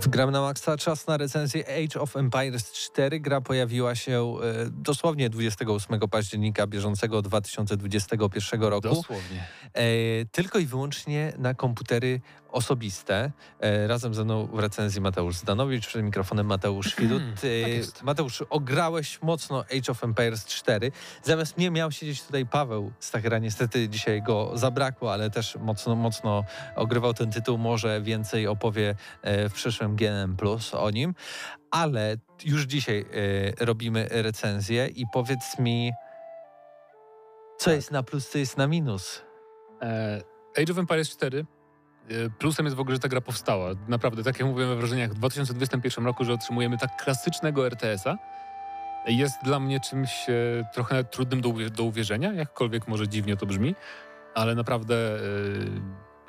W Gram na Maxa czas na recenzję Age of Empires 4. Gra pojawiła się e, dosłownie 28 października bieżącego 2021 roku. Dosłownie. E, tylko i wyłącznie na komputery osobiste. E, razem ze mną w recenzji Mateusz Zdanowicz, przed mikrofonem Mateusz [CLEARS THROAT] Widut. E, jest. Mateusz, ograłeś mocno Age of Empires 4. Zamiast mnie miał siedzieć tutaj Paweł Stachera. Niestety dzisiaj go zabrakło, ale też mocno, mocno ogrywał ten tytuł. Może więcej opowie e, w przyszłym GNM Plus o nim. Ale już dzisiaj e, robimy recenzję i powiedz mi, co jest na plus, co jest na minus. E, Age of Empires 4 e, Plusem jest w ogóle, że ta gra powstała. Naprawdę, tak jak mówiłem we wrażeniach w 2021 roku, że otrzymujemy tak klasycznego RTS-a, jest dla mnie czymś e, trochę trudnym do, uwie- do uwierzenia, jakkolwiek może dziwnie to brzmi, ale naprawdę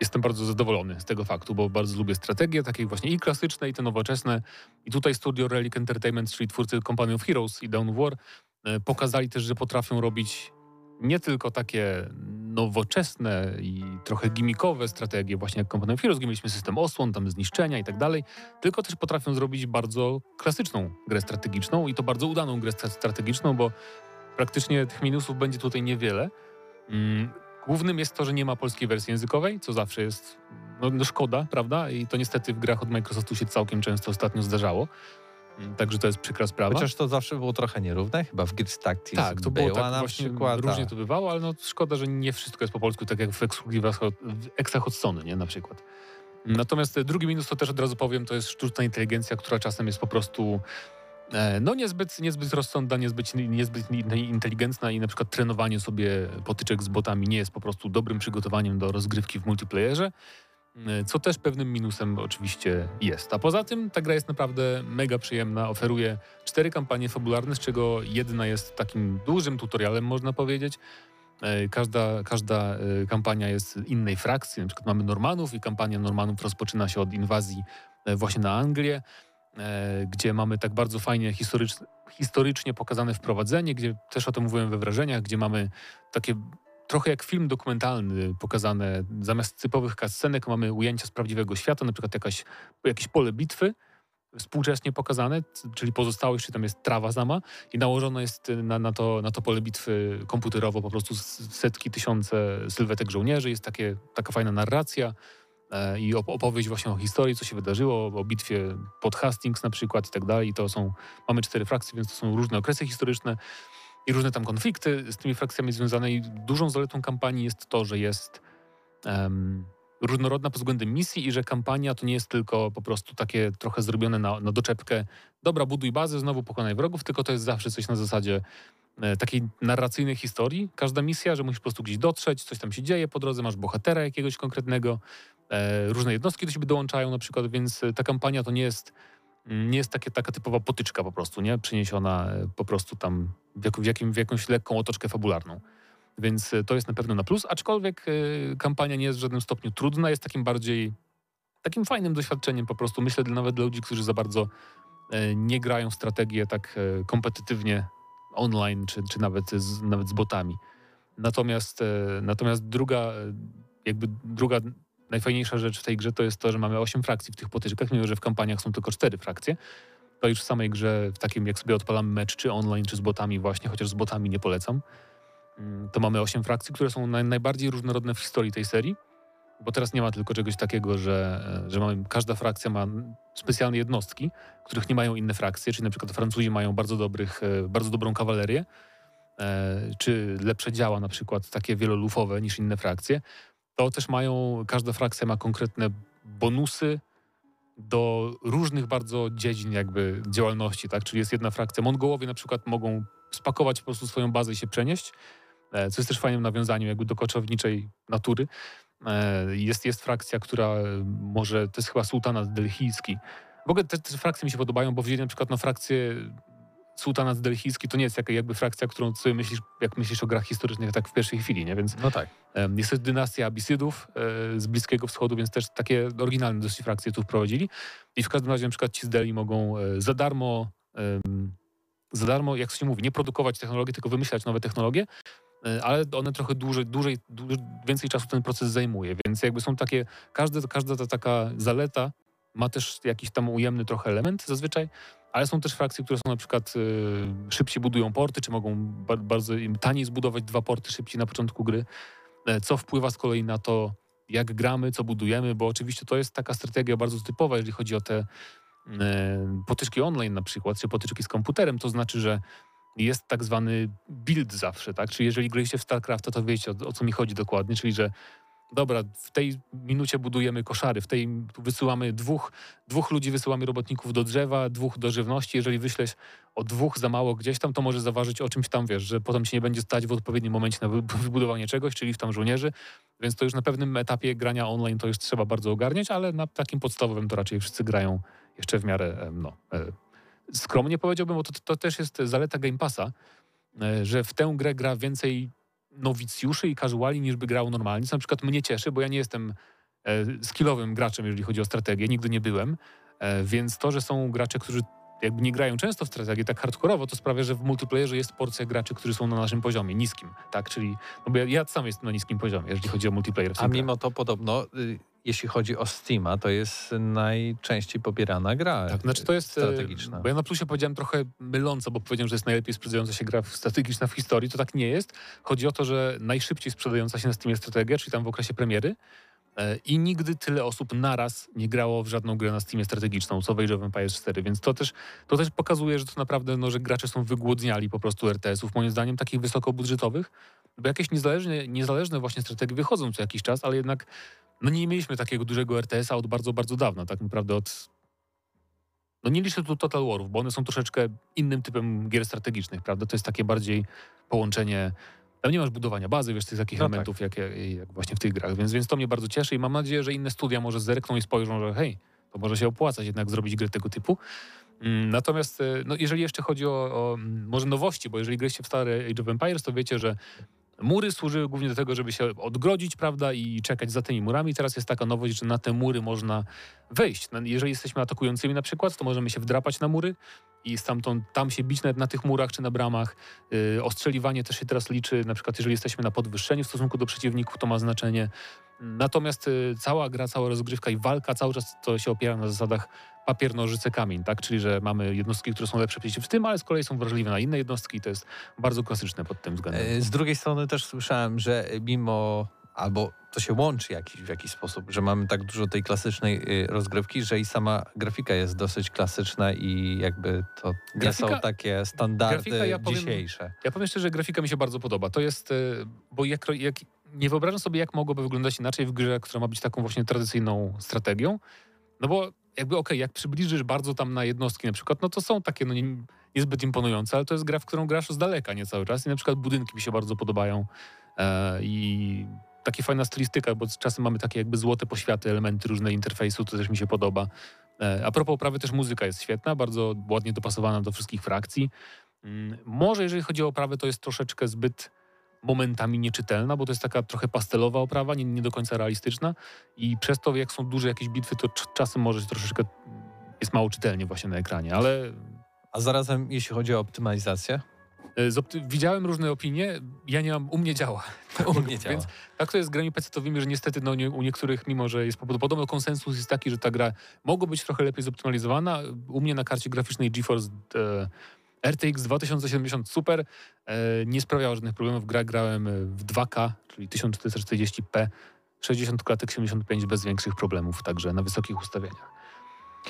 jestem bardzo zadowolony z tego faktu, bo bardzo lubię strategie, takie właśnie i klasyczne, i te nowoczesne. I tutaj studio Relic Entertainment, czyli twórcy Company of Heroes i Dawn of War, pokazali też, że potrafią robić nie tylko takie nowoczesne i trochę gimmickowe strategie, właśnie jak of Heroes, gdzie mieliśmy system osłon, tam zniszczenia i tak dalej, tylko też potrafią zrobić bardzo klasyczną grę strategiczną i to bardzo udaną grę stra- strategiczną, bo praktycznie tych minusów będzie tutaj niewiele. Mm, Głównym jest to, że nie ma polskiej wersji językowej, co zawsze jest no, no szkoda, prawda? I to niestety w grach od Microsoftu się całkiem często ostatnio zdarzało. Mm, Także to jest przykra sprawa. Chociaż to zawsze było trochę nierówne, chyba w Gears Tactics Tak, to było tak na właśnie, przykład. różnie a- to bywało, ale no szkoda, że nie wszystko jest po polsku, tak jak w ekskluzywach Sony, nie, na przykład. Natomiast e, drugi minus, to też od razu powiem, to jest sztuczna inteligencja, która czasem jest po prostu e, no niezbyt, niezbyt rozsądna, niezbyt, niezbyt inteligentna i na przykład trenowanie sobie potyczek z botami nie jest po prostu dobrym przygotowaniem do rozgrywki w multiplayerze, co też pewnym minusem oczywiście jest. A poza tym ta gra jest naprawdę mega przyjemna, oferuje cztery kampanie fabularne, z czego jedna jest takim dużym tutorialem, można powiedzieć. E, Każda, każda e, kampania jest innej frakcji. Na przykład mamy Normanów i kampania Normanów rozpoczyna się od inwazji e, właśnie na Anglię, e, gdzie mamy tak bardzo fajnie historycz, historycznie pokazane wprowadzenie, gdzie też o tym mówiłem we wrażeniach, gdzie mamy takie trochę jak film dokumentalny pokazane. Zamiast typowych cutscenek mamy ujęcia z prawdziwego świata, na przykład jakaś, jakieś pole bitwy, współcześnie pokazane, czyli pozostałość, czy tam jest trawa sama i nałożone jest na, na, to, na to pole bitwy komputerowo po prostu setki, tysiące sylwetek żołnierzy. Jest takie, taka fajna narracja e, i op- opowieść właśnie o historii, co się wydarzyło, o bitwie pod Hastings na przykład i tak dalej. I to są, mamy cztery frakcje, więc to są różne okresy historyczne i różne tam konflikty z tymi frakcjami związane i dużą zaletą kampanii jest to, że jest em, różnorodna pod względem misji i że kampania to nie jest tylko po prostu takie trochę zrobione na, na doczepkę dobra, buduj bazę, znowu pokonaj wrogów, tylko to jest zawsze coś na zasadzie e, takiej narracyjnej historii. Każda misja, że musisz po prostu gdzieś dotrzeć, coś tam się dzieje po drodze, masz bohatera jakiegoś konkretnego, e, różne jednostki do siebie dołączają na przykład, więc e, ta kampania to nie jest nie jest takie, taka typowa potyczka po prostu, nie? Przeniesiona e, po prostu tam w, jak, w, jakim, w jakąś lekką otoczkę fabularną. Więc e, to jest na pewno na plus, aczkolwiek e, kampania nie jest w żadnym stopniu trudna, jest takim bardziej takim fajnym doświadczeniem po prostu. Myślę nawet dla ludzi, którzy za bardzo nie grają w strategię tak kompetytywnie online, czy, czy nawet, z, nawet z botami. Natomiast, natomiast druga, jakby druga najfajniejsza rzecz w tej grze to jest to, że mamy 8 frakcji w tych potyczkach, mimo że w kampaniach są tylko 4 frakcje. To już w samej grze, w takim jak sobie odpalamy mecz, czy online, czy z botami właśnie, chociaż z botami nie polecam, mm, to mamy 8 frakcji, które są naj, najbardziej różnorodne w historii tej serii. Bo teraz nie ma tylko czegoś takiego, że, e, że mamy, każda frakcja ma specjalne jednostki, których nie mają inne frakcje, czyli na przykład Francuzi mają bardzo, dobrych, e, bardzo dobrą kawalerię, e, czy lepsze działa na przykład takie wielolufowe niż inne frakcje, to też mają, każda frakcja ma konkretne bonusy do różnych bardzo dziedzin jakby działalności, tak? Czyli jest jedna frakcja, Mongołowie na przykład mogą spakować po prostu swoją bazę i się przenieść, e, co jest też fajnym nawiązaniem jakby do koczowniczej natury. E, Jest, jest frakcja, która e, może, to jest chyba sułtanat delhijski, W ogóle te, te frakcje mi się podobają, bo wzięli na przykład no, frakcję Sułtana z Delhijski, to nie jest jakby frakcja, którą sobie myślisz, jak myślisz o grach historycznych tak w pierwszej chwili, nie? Więc No tak. jest też dynastia Abisydów e, z Bliskiego Wschodu, więc też takie oryginalne dosyć frakcje tu wprowadzili. I w każdym razie na przykład ci z Delhi mogą e, za darmo, za darmo, jak się mówi, nie produkować technologii, tylko wymyślać nowe technologie, e, ale one trochę dłużej, dłużej, dłużej, więcej czasu ten proces zajmuje, więc jakby są takie, każde, każda ta taka zaleta ma też jakiś tam ujemny trochę element zazwyczaj, ale są też frakcje, które są na przykład y, szybciej budują porty, czy mogą ba bardzo im taniej zbudować dwa porty szybciej na początku gry, e, co wpływa z kolei na to, jak gramy, co budujemy, bo oczywiście to jest taka strategia bardzo typowa, jeżeli chodzi o te e, potyczki online na przykład, czy potyczki z komputerem, to znaczy, że jest tak zwany build zawsze, tak? Czyli jeżeli graliście w StarCrafta, to wiecie o, o co mi chodzi dokładnie, czyli że dobra, w tej minucie budujemy koszary, w tej wysyłamy dwóch, dwóch ludzi, wysyłamy robotników do drzewa, dwóch do żywności. Jeżeli wyślesz o dwóch za mało gdzieś tam, to może zaważyć o czymś tam, wiesz, że potem się nie będzie stać w odpowiednim momencie na wy- [LAUGHS] wybudowanie czegoś, czyli w tam żołnierzy. Więc to już na pewnym etapie grania online to już trzeba bardzo ogarniać, ale na takim podstawowym to raczej wszyscy grają jeszcze w miarę, no, e, skromnie powiedziałbym, bo to, to też jest zaleta Game Passa, e, że w tę grę gra więcej nowicjuszy i casuali niż by grał normalnie. Co na przykład mnie cieszy, bo ja nie jestem e, skillowym graczem, jeżeli chodzi o strategię, nigdy nie byłem, e, więc to, że są gracze, którzy jakby nie grają często w strategię tak hardkorowo, to sprawia, że w multiplayerze jest porcja graczy, którzy są na naszym poziomie, niskim, tak, czyli no bo ja, ja sam jestem na niskim poziomie, jeżeli chodzi o multiplayer. A mimo to podobno, y, jeśli chodzi o Steama, to jest najczęściej pobierana gra Tak, znaczy to jest. e, strategiczna. Bo ja na plusie powiedziałem trochę myląco, bo powiedziałem, że jest najlepiej sprzedająca się gra strategiczna w historii. To tak nie jest. Chodzi o to, że najszybciej sprzedająca się na Steamie strategia, czyli tam w okresie premiery. E, I nigdy tyle osób naraz nie grało w żadną grę na Steamie strategiczną, co w Age of Empires 4, więc to też, to też pokazuje, że to naprawdę, no, że gracze są wygłodniali po prostu RTS-ów, moim zdaniem, takich wysokobudżetowych, bo jakieś niezależne, niezależne właśnie strategie wychodzą co jakiś czas, ale jednak no nie mieliśmy takiego dużego RTS-a od bardzo, bardzo dawna, tak naprawdę od no nie liczę tu Total Warów, bo one są troszeczkę innym typem gier strategicznych, prawda? To jest takie bardziej połączenie. Tam nie masz budowania bazy, wiesz, tych takich No tak. elementów, jak, jak, jak właśnie w tych grach. Więc, więc to mnie bardzo cieszy i mam nadzieję, że inne studia może zerkną i spojrzą, że hej, to może się opłacać jednak zrobić grę tego typu. Mm, Natomiast e, no, jeżeli jeszcze chodzi o, o mm, może nowości, bo jeżeli graliście w stare Age of Empires, to wiecie, że mury służyły głównie do tego, żeby się odgrodzić, prawda, i czekać za tymi murami. Teraz jest taka nowość, że na te mury można wejść. No, Jeżeli jesteśmy atakującymi na przykład, to możemy się wdrapać na mury i stamtąd tam się bić nawet na tych murach czy na bramach. Yy, ostrzeliwanie też się teraz liczy, na przykład jeżeli jesteśmy na podwyższeniu w stosunku do przeciwników, to ma znaczenie. Natomiast y, cała gra, cała rozgrywka i walka cały czas to się opiera na zasadach papier, nożyce, kamień, tak? Czyli, że mamy jednostki, które są lepsze przeciw tym, ale z kolei są wrażliwe na inne jednostki i to jest bardzo klasyczne pod tym względem. E, Z drugiej strony też słyszałem, że mimo, albo to się łączy jakiś, w jakiś sposób, że mamy tak dużo tej klasycznej y, rozgrywki, że i sama grafika jest dosyć klasyczna i jakby to nie są takie standardy grafika, ja powiem- dzisiejsze. Ja powiem szczerze, że grafika mi się bardzo podoba. To jest, e, bo jak, jak nie wyobrażam sobie, jak mogłoby wyglądać inaczej w grze, która ma być taką właśnie tradycyjną strategią. No bo jakby okej, jak przybliżysz bardzo tam na jednostki na przykład, no to są takie no nie, niezbyt imponujące, ale to jest gra, w którą grasz z daleka, nie cały czas. I na przykład budynki mi się bardzo podobają e, i taka fajna stylistyka, bo czasem mamy takie jakby złote poświaty, elementy różne interfejsu, to też mi się podoba. E, a propos oprawy też muzyka jest świetna, bardzo ładnie dopasowana do wszystkich frakcji. Mm, Może jeżeli chodzi o oprawę, to jest troszeczkę zbyt momentami nieczytelna, bo to jest taka trochę pastelowa oprawa, nie, nie do końca realistyczna i przez to jak są duże jakieś bitwy, to cz- czasem może się troszeczkę jest mało czytelnie właśnie na ekranie, ale A zarazem, jeśli chodzi o optymalizację, e, widziałem różne opinie, ja nie mam, u mnie działa. [LAUGHS] u mnie działa. Więc tak to jest z grami PC-towymi, że niestety no, nie, u niektórych, mimo że jest pod- podobno konsensus jest taki, że ta gra mogła być trochę lepiej zoptymalizowana. U mnie na karcie graficznej GeForce e, RTX 2070 Super e, nie sprawiało żadnych problemów. Gra grałem w 2K, czyli 1440p, 60 klatek 75 bez większych problemów, także na wysokich ustawieniach.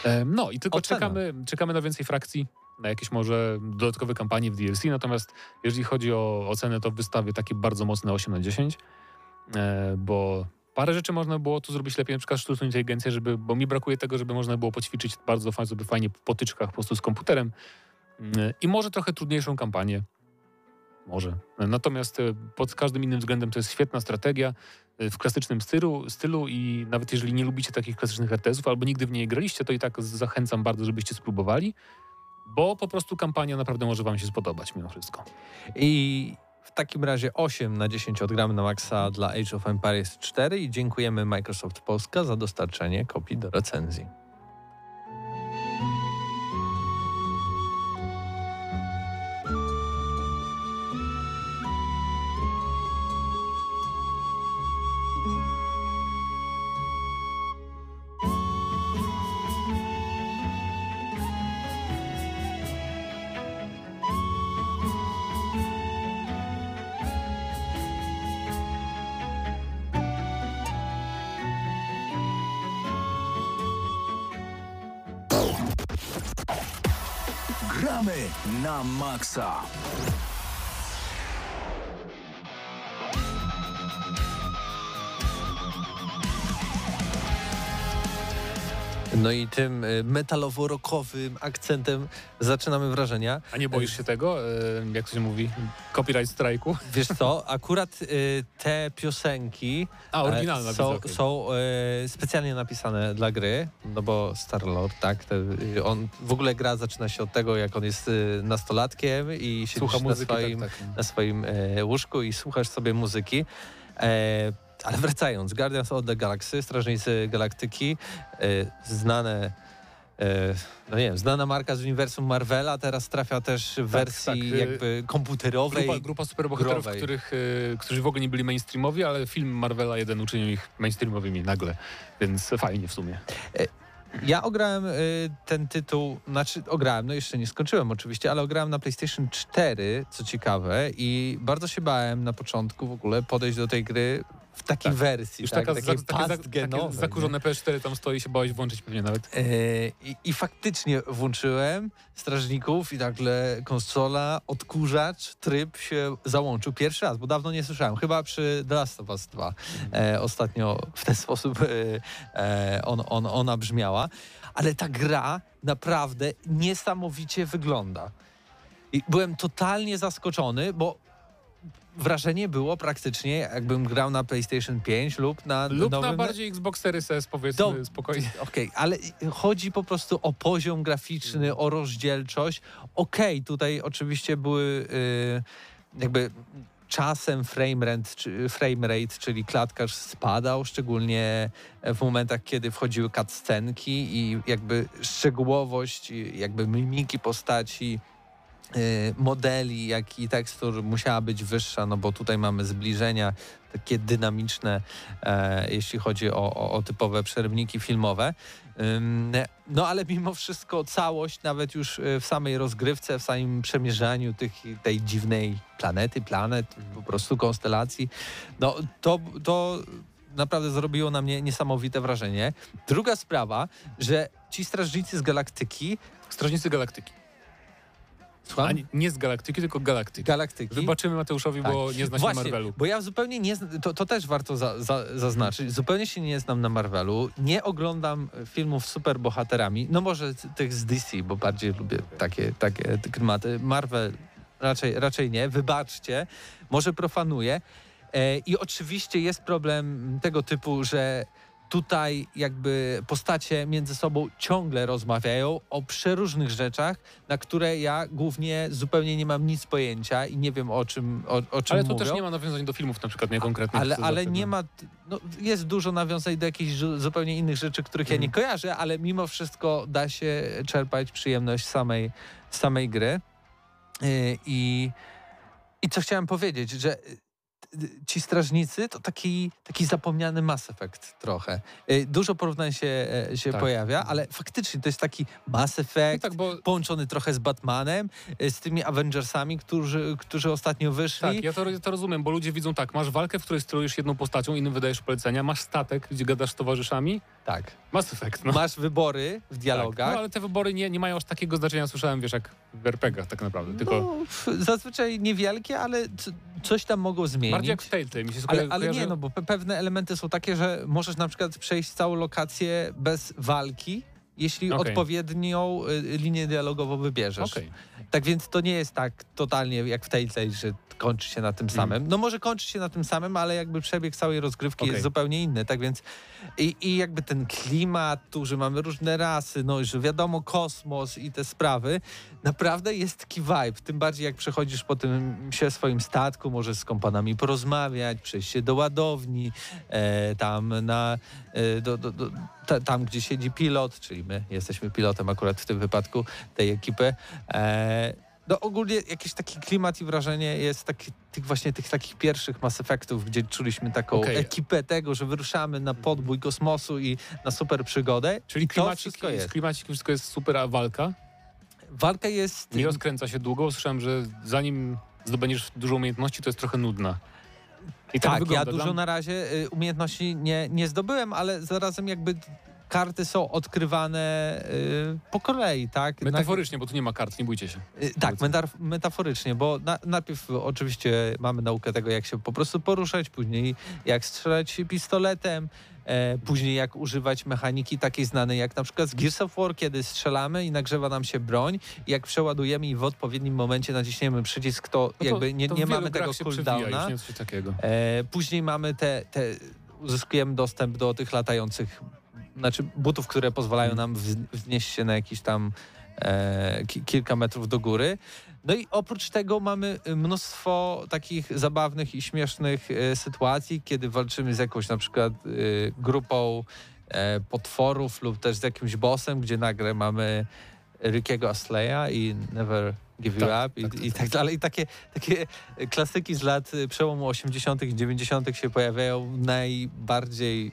E, no i tylko Ocena. czekamy, czekamy na więcej frakcji, na jakieś może dodatkowe kampanie w DLC, natomiast jeżeli chodzi o ocenę, to wystawię takie bardzo mocne 8 na 10, e, bo parę rzeczy można było tu zrobić lepiej, na przykład sztuczną inteligencję, żeby, bo mi brakuje tego, żeby można było poćwiczyć bardzo fajnie, sobie fajnie w potyczkach po prostu z komputerem i może trochę trudniejszą kampanię. Może. Natomiast e, pod każdym innym względem to jest świetna strategia w klasycznym stylu, stylu i nawet jeżeli nie lubicie takich klasycznych RTS-ów albo nigdy w nie graliście, to i tak zachęcam bardzo, żebyście spróbowali, bo po prostu kampania naprawdę może wam się spodobać mimo wszystko. I w takim razie 8 na 10 odgramy na maksa dla Age of Empires 4 i dziękujemy Microsoft Polska za dostarczenie kopii do recenzji. Na No i tym y, metalowo-rockowym akcentem zaczynamy wrażenia. A nie boisz się tego, e, jak to się mówi, copyright strajku? Wiesz co, [LAUGHS] akurat y, te piosenki A, e, oryginalna są, okej. są e, specjalnie napisane dla gry, no bo Star-Lord, tak, on w ogóle gra zaczyna się od tego, jak on jest nastolatkiem i siedzi Słucha na muzyki, swoim, tak, tak. na swoim e, łóżku i słuchasz sobie muzyki. Ale wracając, Guardians of the Galaxy, Strażnicy Galaktyki, e, znane, e, no nie wiem, znana marka z uniwersum Marvela, teraz trafia też w wersji tak, e, jakby komputerowej. Grupa, grupa superbohaterów, których, którzy w ogóle nie byli mainstreamowi, ale film Marvela jeden uczynił ich mainstreamowymi nagle, więc fajnie w sumie. Ja ograłem ten tytuł, znaczy ograłem, no jeszcze nie skończyłem oczywiście, ale ograłem na PlayStation 4, co ciekawe, i bardzo się bałem na początku w ogóle podejść do tej gry w takiej Tak. wersji, Już tak, taka, takie, za, takie zakurzone PS4 tam stoi, się bałeś włączyć pewnie nawet. Y, I, I faktycznie włączyłem strażników i nagle konsola, odkurzacz, tryb się załączył pierwszy raz, bo dawno nie słyszałem. Chyba przy The Last of Us 2 e, ostatnio w ten [LAUGHS] sposób e, e, on, on, ona brzmiała. Ale ta gra naprawdę niesamowicie wygląda. I byłem totalnie zaskoczony, bo wrażenie było praktycznie, jakbym grał na PlayStation 5 lub na Lub nowym... na bardziej Xbox Series S, powiedzmy Do- spokojnie. [LAUGHS] Okej, ale chodzi po prostu o poziom graficzny, o rozdzielczość. Okej, tutaj oczywiście były y, jakby czasem frame rate, czy, frame rate, czyli klatkarz spadał, szczególnie w momentach, kiedy wchodziły cutscenki i jakby szczegółowość, jakby mimiki postaci, modeli, jak i tekstur musiała być wyższa, no bo tutaj mamy zbliżenia takie dynamiczne, e, jeśli chodzi o, o, o typowe przerwniki filmowe. No ale mimo wszystko całość, nawet już y, w samej rozgrywce, w samym przemierzaniu tych, tej dziwnej planety, planet, po prostu konstelacji, no to, to naprawdę zrobiło na mnie niesamowite wrażenie. Druga sprawa, że ci strażnicy z galaktyki, Strażnicy Galaktyki. Słucham, A nie, nie z Galaktyki, tylko Galaktyki. galaktyki. Wybaczymy Mateuszowi, bo nie zna się Właśnie, na Marvelu. Bo ja zupełnie nie znam, to, to też warto za, za, zaznaczyć, zupełnie się nie znam na Marvelu, nie oglądam filmów z superbohaterami, no może tych z DC, bo bardziej lubię takie, takie klimaty. Marvel raczej, raczej nie, wybaczcie, może profanuję. E, I oczywiście jest problem tego typu, że tutaj jakby postacie między sobą ciągle rozmawiają o przeróżnych rzeczach, na które ja głównie zupełnie nie mam nic pojęcia i nie wiem o czym, o, o czym Ale tu mówią. też nie ma nawiązań do filmów na przykład, nie konkretnych. Ale, ale nie ma, no, jest dużo nawiązań do jakichś zupełnie innych rzeczy, których ja nie Mhm. kojarzę, ale mimo wszystko da się czerpać przyjemność samej, samej gry. Yy, I, I co chciałem powiedzieć, że y, y, ci strażnicy to taki, taki zapomniany Mass Effect trochę. Yy, Dużo porównań się, e, się Tak. pojawia, ale faktycznie to jest taki Mass No Effect, tak, bo połączony trochę z Batmanem, y, z tymi Avengersami, którzy, którzy ostatnio wyszli. Tak, ja to, ja to rozumiem, bo ludzie widzą tak, masz walkę, w której sterujesz jedną postacią, innym wydajesz polecenia, masz statek, gdzie gadasz z towarzyszami, tak. Mass Effect, no. Masz wybory w Tak. dialogach. No ale te wybory nie, nie mają aż takiego znaczenia, słyszałem, wiesz, jak w RPG-ach tak naprawdę, tylko No, zazwyczaj niewielkie, ale coś tam mogą zmienić. Bardziej jak w Telltale. Mi się ale, ale nie, no bo pe- pewne elementy są takie, że możesz na przykład przejść całą lokację bez walki jeśli Okej. odpowiednią y, linię dialogową wybierzesz. Okej. Tak więc to nie jest tak totalnie jak w Telltale, że kończy się na tym samym. No może kończy się na tym samym, ale jakby przebieg całej rozgrywki Okej. jest zupełnie inny. Tak więc i, i jakby ten klimat, tu, że mamy różne rasy, no że wiadomo kosmos i te sprawy, naprawdę jest taki vibe. Tym bardziej jak przechodzisz po tym się swoim statku, możesz z kompanami porozmawiać, przejść się do ładowni, e, tam na do, do, do, ta, tam, gdzie siedzi pilot, czyli my jesteśmy pilotem akurat w tym wypadku tej ekipy. E, no ogólnie jakiś taki klimat i wrażenie jest taki, tych właśnie tych takich pierwszych Mass Effectów, gdzie czuliśmy taką Okej. ekipę tego, że wyruszamy na podbój kosmosu i na super przygodę. Czyli I klimacik, wszystko jest. z klimacikiem wszystko jest super, a walka Walka jest... nie rozkręca się długo. Słyszałem, że zanim zdobędziesz dużo umiejętności, to jest trochę nudna. I tak, tak, ja dużo na razie y, umiejętności nie, nie zdobyłem, ale zarazem jakby karty są odkrywane y, po kolei, tak? Metaforycznie, bo tu nie ma kart, nie bójcie się. Y, Tak, metaforycznie, bo na, najpierw oczywiście mamy naukę tego, jak się po prostu poruszać, później jak strzelać pistoletem, e, później jak używać mechaniki takiej znanej jak na przykład z Gears of War, kiedy strzelamy i nagrzewa nam się broń, jak przeładujemy i w odpowiednim momencie naciśniemy przycisk, to, No to- jakby nie, to nie mamy tego cooldowna. E, później mamy te, te, uzyskujemy dostęp do tych latających, znaczy butów, które pozwalają nam wz, wznieść się na jakieś tam e, ki, kilka metrów do góry. No i oprócz tego mamy mnóstwo takich zabawnych i śmiesznych e, sytuacji, kiedy walczymy z jakąś na przykład e, grupą e, potworów lub też z jakimś bossem, gdzie nagle mamy Rickiego Asleya i Never Give You Tak, Up i, tak, tak, i tak dalej. I takie, takie klasyki z lat y, przełomu 80. i 90. się pojawiają najbardziej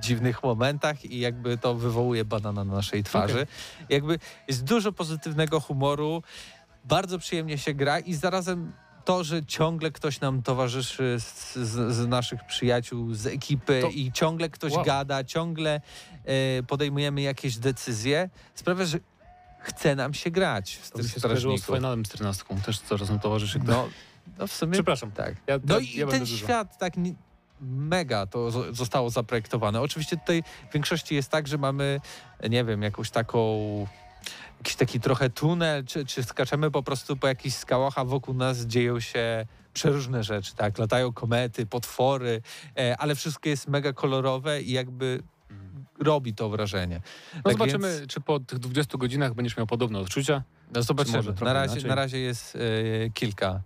dziwnych momentach i jakby to wywołuje banana na naszej twarzy. Jakby jest dużo pozytywnego humoru, bardzo przyjemnie się gra i zarazem to, że ciągle ktoś nam towarzyszy z, z, z naszych przyjaciół, z ekipy To- i ciągle ktoś Wow. gada, ciągle e, podejmujemy jakieś decyzje, sprawia, że chce nam się grać z To mi się skojarzyło z. Finalem 14. Też coraz nam towarzyszy. No, no w sumie Przepraszam. tak. Ja, No i ja ten świat tak ni- mega to zo- zostało zaprojektowane. Oczywiście tutaj w większości jest tak, że mamy, nie wiem, jakąś taką jakiś taki trochę tunel, czy, czy skaczemy po prostu po jakichś skałach, a wokół nas dzieją się przeróżne rzeczy, tak? Latają komety, potwory, e, ale wszystko jest mega kolorowe i jakby robi to wrażenie. No Tak zobaczymy, więc- czy po tych 20 godzinach będziesz miał podobne odczucia. No zobaczymy. Na razie, inaczej? na razie jest e, kilka,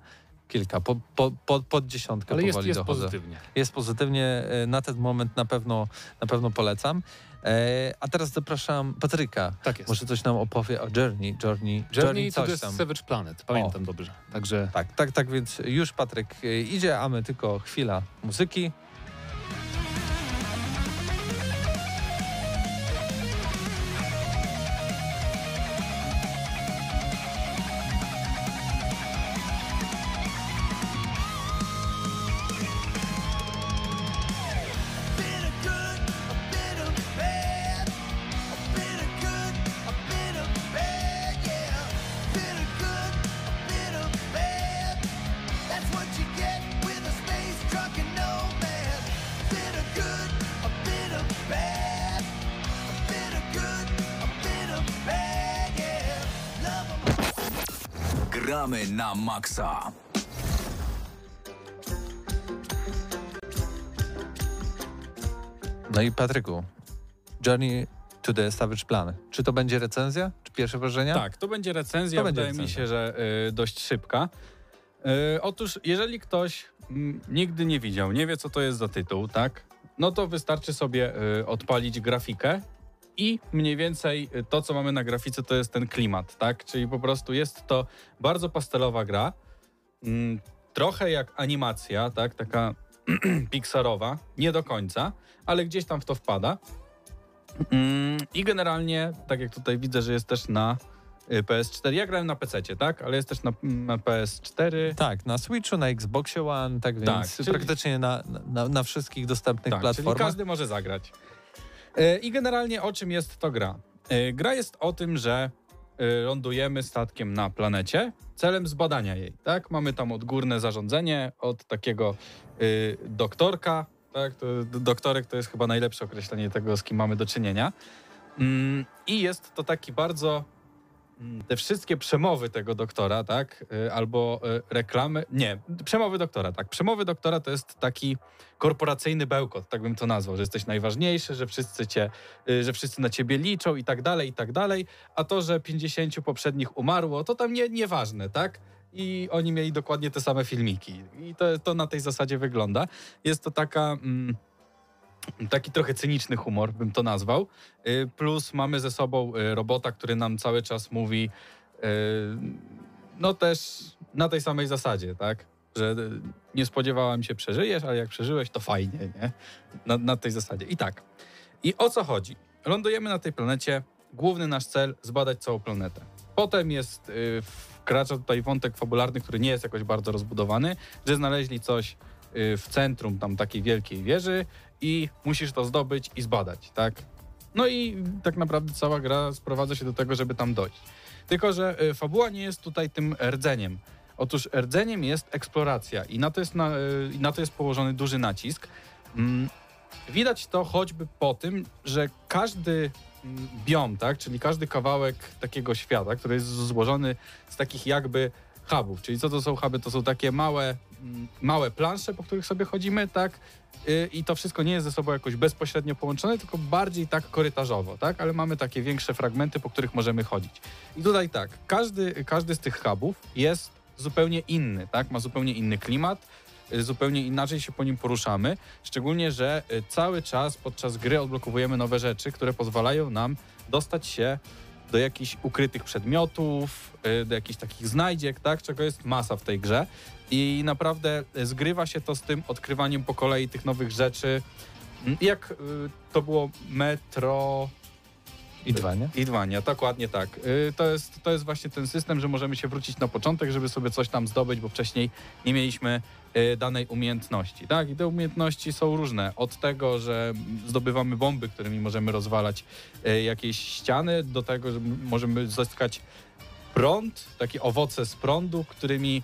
kilka, po, po, po, pod dziesiątkę Ale jest, powoli jest dochodzę. pozytywnie. jest pozytywnie. e, Na ten moment na pewno, na pewno polecam. E, A teraz zapraszam Patryka. Tak jest. Może coś nam opowie o Journey. Journey, Journey to coś jest tam. Savage Planet. Pamiętam dobrze. Także Tak, tak, tak, więc już Patryk e, idzie, a my tylko chwila muzyki. Maksa. No i Patryku, Journey to the Savage Plan. Czy to będzie recenzja? Czy pierwsze wrażenia? Tak, to będzie recenzja, To będzie wydaje mi recenzja. się, że y, dość szybka. Y, otóż, jeżeli ktoś mm, nigdy nie widział, nie wie, co to jest za tytuł, tak, no to wystarczy sobie y, odpalić grafikę i mniej więcej to, co mamy na grafice, to jest ten klimat, tak, czyli po prostu jest to bardzo pastelowa gra, mm, trochę jak animacja, tak, taka [CLEARS THROAT] pixarowa, nie do końca, ale gdzieś tam w to wpada. Mm, I generalnie, tak jak tutaj widzę, że jest też na y, PS4. Ja grałem na PC, tak? Ale jest też na, na PS4. Tak, na Switchu, na Xboxie One, tak więc czyli- praktycznie na, na, na wszystkich dostępnych Tak, czyli platformach. każdy może zagrać. Y, I generalnie o czym jest to gra? Y, Gra jest o tym, że y, lądujemy statkiem na planecie celem zbadania jej, tak? Mamy tam odgórne zarządzenie od takiego y, doktorka, tak? To, doktorek to jest chyba najlepsze określenie tego, z kim mamy do czynienia. Mm, I jest to taki bardzo. Mm, Te wszystkie przemowy tego doktora, tak? Y, Albo y, reklamy. Nie, przemowy doktora, tak. Przemowy doktora to jest taki korporacyjny bełkot, tak bym to nazwał, że jesteś najważniejszy, że wszyscy cię, y, że wszyscy na ciebie liczą i tak dalej, i tak dalej. A to, że 50 poprzednich umarło, to tam nie, nieważne, tak? I oni mieli dokładnie te same filmiki. I to, to na tej zasadzie wygląda. Jest to taka. Mm, taki trochę cyniczny humor, bym to nazwał. Y, Plus mamy ze sobą y, robota, który nam cały czas mówi, y, no też na tej samej zasadzie, tak? Że nie spodziewałam się, przeżyjesz, ale jak przeżyłeś, to fajnie, nie? Na, na tej zasadzie. I tak. I o co chodzi? Lądujemy na tej planecie. Główny nasz cel zbadać całą planetę. Potem jest, wkracza tutaj wątek fabularny, który nie jest jakoś bardzo rozbudowany, że znaleźli coś w centrum tam takiej wielkiej wieży i musisz to zdobyć i zbadać, tak? No i tak naprawdę cała gra sprowadza się do tego, żeby tam dojść. Tylko, że y, fabuła nie jest tutaj tym rdzeniem. Otóż rdzeniem jest eksploracja i na to jest, na, y, na to jest położony duży nacisk. Mm, Widać to choćby po tym, że każdy mm, biom, tak, czyli każdy kawałek takiego świata, który jest złożony z takich jakby hubów, czyli co to są huby? To są takie małe, małe plansze, po których sobie chodzimy, tak, Y, i to wszystko nie jest ze sobą jakoś bezpośrednio połączone, tylko bardziej tak korytarzowo, tak, ale mamy takie większe fragmenty, po których możemy chodzić. I tutaj tak, każdy, każdy z tych hubów jest zupełnie inny, tak, ma zupełnie inny klimat, y, zupełnie inaczej się po nim poruszamy. Szczególnie, że y, cały czas podczas gry odblokowujemy nowe rzeczy, które pozwalają nam dostać się do jakichś ukrytych przedmiotów, y, do jakichś takich znajdziek, tak? czego jest masa w tej grze. I naprawdę y, zgrywa się to z tym odkrywaniem po kolei tych nowych rzeczy. Mm, Jak y, to było Metro. I dwa, nie? Idwania, dokładnie tak. To jest, to jest właśnie ten system, że możemy się wrócić na początek, żeby sobie coś tam zdobyć, bo wcześniej nie mieliśmy danej umiejętności. Tak? I te umiejętności są różne. Od tego, że zdobywamy bomby, którymi możemy rozwalać y, jakieś ściany, do tego, że możemy zyskać prąd, takie owoce z prądu, którymi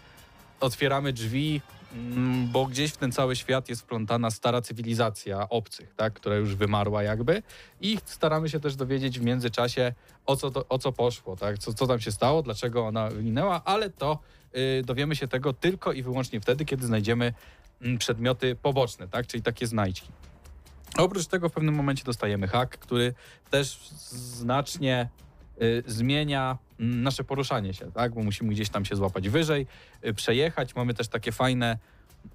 otwieramy drzwi, mm, bo gdzieś w ten cały świat jest wplątana stara cywilizacja obcych, tak, która już wymarła jakby i staramy się też dowiedzieć w międzyczasie o co, to, o co poszło, tak, co, co tam się stało, dlaczego ona minęła, ale to y, dowiemy się tego tylko i wyłącznie wtedy, kiedy znajdziemy mm, przedmioty poboczne, tak, czyli takie znajdźki. Oprócz tego w pewnym momencie dostajemy hak, który też znacznie y, zmienia mm, nasze poruszanie się, tak? Bo musimy gdzieś tam się złapać wyżej, y, przejechać. Mamy też takie fajne,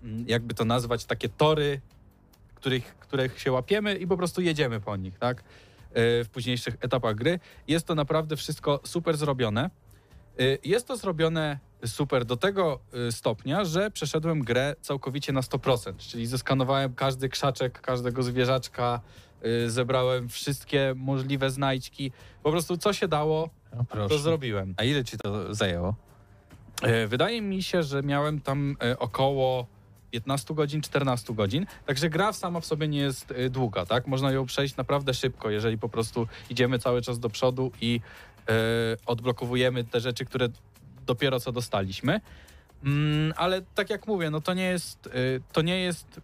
mm, jakby to nazwać, takie tory, których, których się łapiemy i po prostu jedziemy po nich, tak? Y, W późniejszych etapach gry. Jest to naprawdę wszystko super zrobione. Y, Jest to zrobione super do tego y, stopnia, że przeszedłem grę całkowicie na 100%, czyli zeskanowałem każdy krzaczek, każdego zwierzaczka, y, zebrałem wszystkie możliwe znajdźki. Po prostu co się dało, No, to zrobiłem. A ile ci to zajęło? E, Wydaje mi się, że miałem tam około 15 godzin, 14 godzin. Także gra sama w sobie nie jest długa, tak? Można ją przejść naprawdę szybko, jeżeli po prostu idziemy cały czas do przodu i odblokowujemy te rzeczy, które dopiero co dostaliśmy. Mm, ale tak jak mówię, no to nie jest, e, to nie jest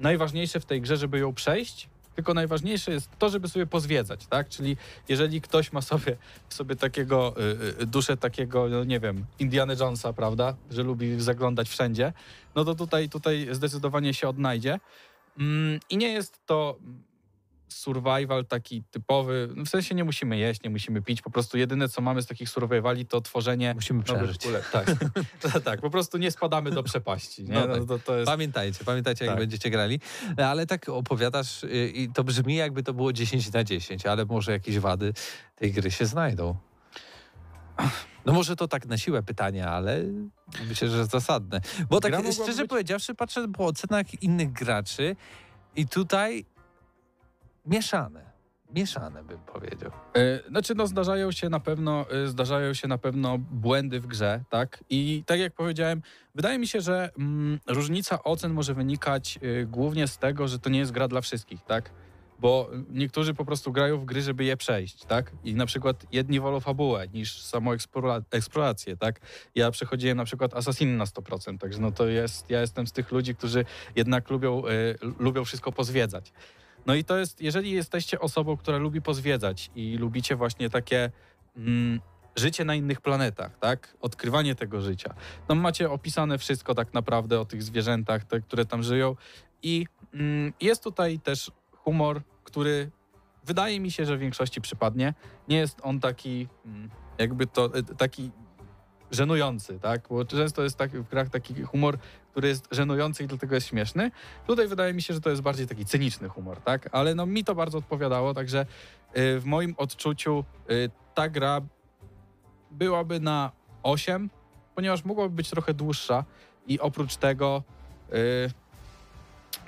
najważniejsze w tej grze, żeby ją przejść, tylko najważniejsze jest to, żeby sobie pozwiedzać, tak? Czyli jeżeli ktoś ma sobie, sobie takiego, y, y, duszę takiego, no nie wiem, Indiana Jonesa, prawda? Że lubi zaglądać wszędzie, no to tutaj, tutaj zdecydowanie się odnajdzie. Mm, I nie jest to survival taki typowy, no w sensie nie musimy jeść, nie musimy pić, po prostu jedyne co mamy z takich survivali to tworzenie Musimy przeżyć. kule. Tak, [LAUGHS] tak, po prostu nie spadamy do przepaści. Nie? No No, tak. to, to jest... Pamiętajcie, pamiętajcie, jak Tak. będziecie grali. Ale tak opowiadasz y, i to brzmi jakby to było 10 na 10, ale może jakieś wady tej gry się znajdą. No może to tak na siłę pytanie, ale myślę, że zasadne. Bo tak szczerze być- powiedziawszy, patrzę po ocenach innych graczy i tutaj mieszane. Mieszane bym powiedział. E, Znaczy, no zdarzają się na pewno, e, zdarzają się na pewno błędy w grze, tak? I tak jak powiedziałem, wydaje mi się, że mm, różnica ocen może wynikać e, głównie z tego, że to nie jest gra dla wszystkich, tak? Bo niektórzy po prostu grają w gry, żeby je przejść, tak? I na przykład jedni wolą fabułę niż samą eksplora- eksplorację, tak? Ja przechodziłem na przykład Assassiny na 100%, także no to jest, ja jestem z tych ludzi, którzy jednak lubią, e, lubią wszystko pozwiedzać. No i to jest, jeżeli jesteście osobą, która lubi pozwiedzać i lubicie właśnie takie mm, życie na innych planetach, tak? Odkrywanie tego życia. No macie opisane wszystko tak naprawdę o tych zwierzętach, te, które tam żyją i mm, jest tutaj też humor, który wydaje mi się, że w większości przypadnie. Nie jest on taki, mm, jakby to, e, taki żenujący, tak? Bo często jest tak, w grach taki humor, który jest żenujący i dlatego jest śmieszny. Tutaj wydaje mi się, że to jest bardziej taki cyniczny humor, tak? Ale no mi to bardzo odpowiadało, także y, w moim odczuciu y, ta gra byłaby na 8, ponieważ mogłaby być trochę dłuższa i oprócz tego y,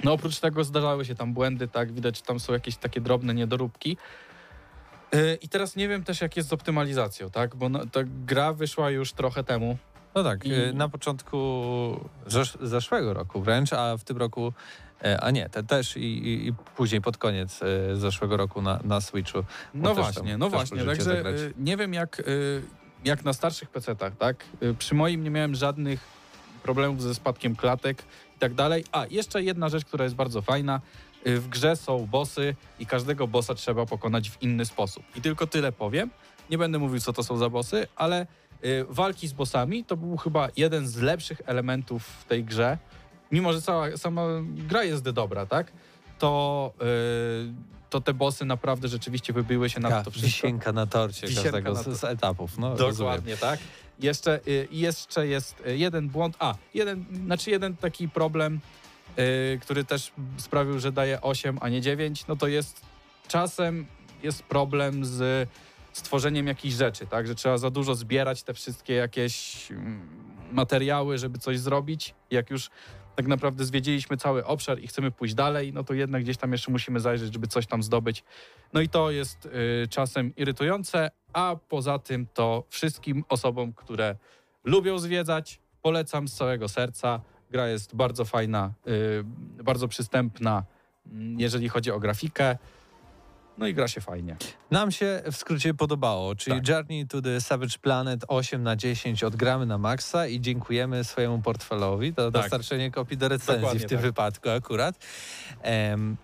no oprócz tego zdarzały się tam błędy, tak? Widać, tam są jakieś takie drobne niedoróbki. Y, I teraz nie wiem też, jak jest z optymalizacją, tak? Bo no, ta gra wyszła już trochę temu. No tak, I- e, na początku zesz zeszłego roku wręcz, a w tym roku, e, a nie, te też i, i, i później pod koniec e, zeszłego roku na, na Switchu. No właśnie, tam- no właśnie. Także zagrać. nie wiem, jak, jak na starszych PC-tach, tak? Przy moim nie miałem żadnych problemów ze spadkiem klatek i tak dalej. A, jeszcze jedna rzecz, która jest bardzo fajna. Y, W grze są bossy i każdego bossa trzeba pokonać w inny sposób. I tylko tyle powiem. Nie będę mówił, co to są za bossy, ale y, walki z bossami to był chyba jeden z lepszych elementów w tej grze. Mimo, że cała sama gra jest dobra, tak? To, y, to te bossy naprawdę rzeczywiście wybiły się na to wszystko. wisienka na torcie Wisienka każdego na z, to- z etapów. No, rozumiem. Dokładnie, tak. Jeszcze, y, jeszcze jest jeden błąd, a, jeden, znaczy jeden taki problem, y, który też sprawił, że daje 8, a nie 9, no to jest czasem jest problem z stworzeniem jakichś rzeczy, tak, że trzeba za dużo zbierać te wszystkie jakieś mm, materiały, żeby coś zrobić. Jak już tak naprawdę zwiedziliśmy cały obszar i chcemy pójść dalej, no to jednak gdzieś tam jeszcze musimy zajrzeć, żeby coś tam zdobyć. No i to jest y, czasem irytujące, a poza tym to wszystkim osobom, które lubią zwiedzać, polecam z całego serca. Gra jest bardzo fajna, y, bardzo przystępna, mm, jeżeli chodzi o grafikę. No i gra się fajnie. Nam się w skrócie podobało, czyli Tak. Journey to the Savage Planet 8 na 10 odgramy na maksa i dziękujemy swojemu portfelowi za Tak. dostarczenie kopii do recenzji Dokładnie w tym tak. wypadku akurat. Em,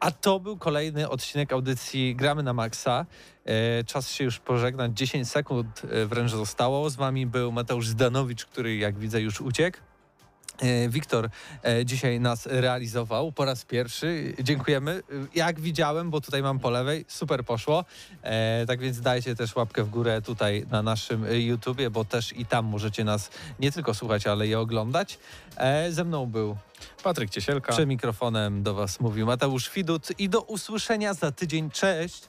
a to był kolejny odcinek audycji Gramy na Maxa. E, czas się już pożegnać. 10 sekund e, wręcz zostało. Z wami był Mateusz Zdanowicz, który jak widzę już uciekł. E, Wiktor e, dzisiaj nas realizował po raz pierwszy. Dziękujemy. Jak widziałem, bo tutaj mam po lewej, super poszło. E, tak więc dajcie też łapkę w górę tutaj na naszym YouTubie, bo też i tam możecie nas nie tylko słuchać, ale i oglądać. Ze mną był Patryk Ciesielka. przy mikrofonem do Was mówił Mateusz Widut i do usłyszenia za tydzień. Cześć!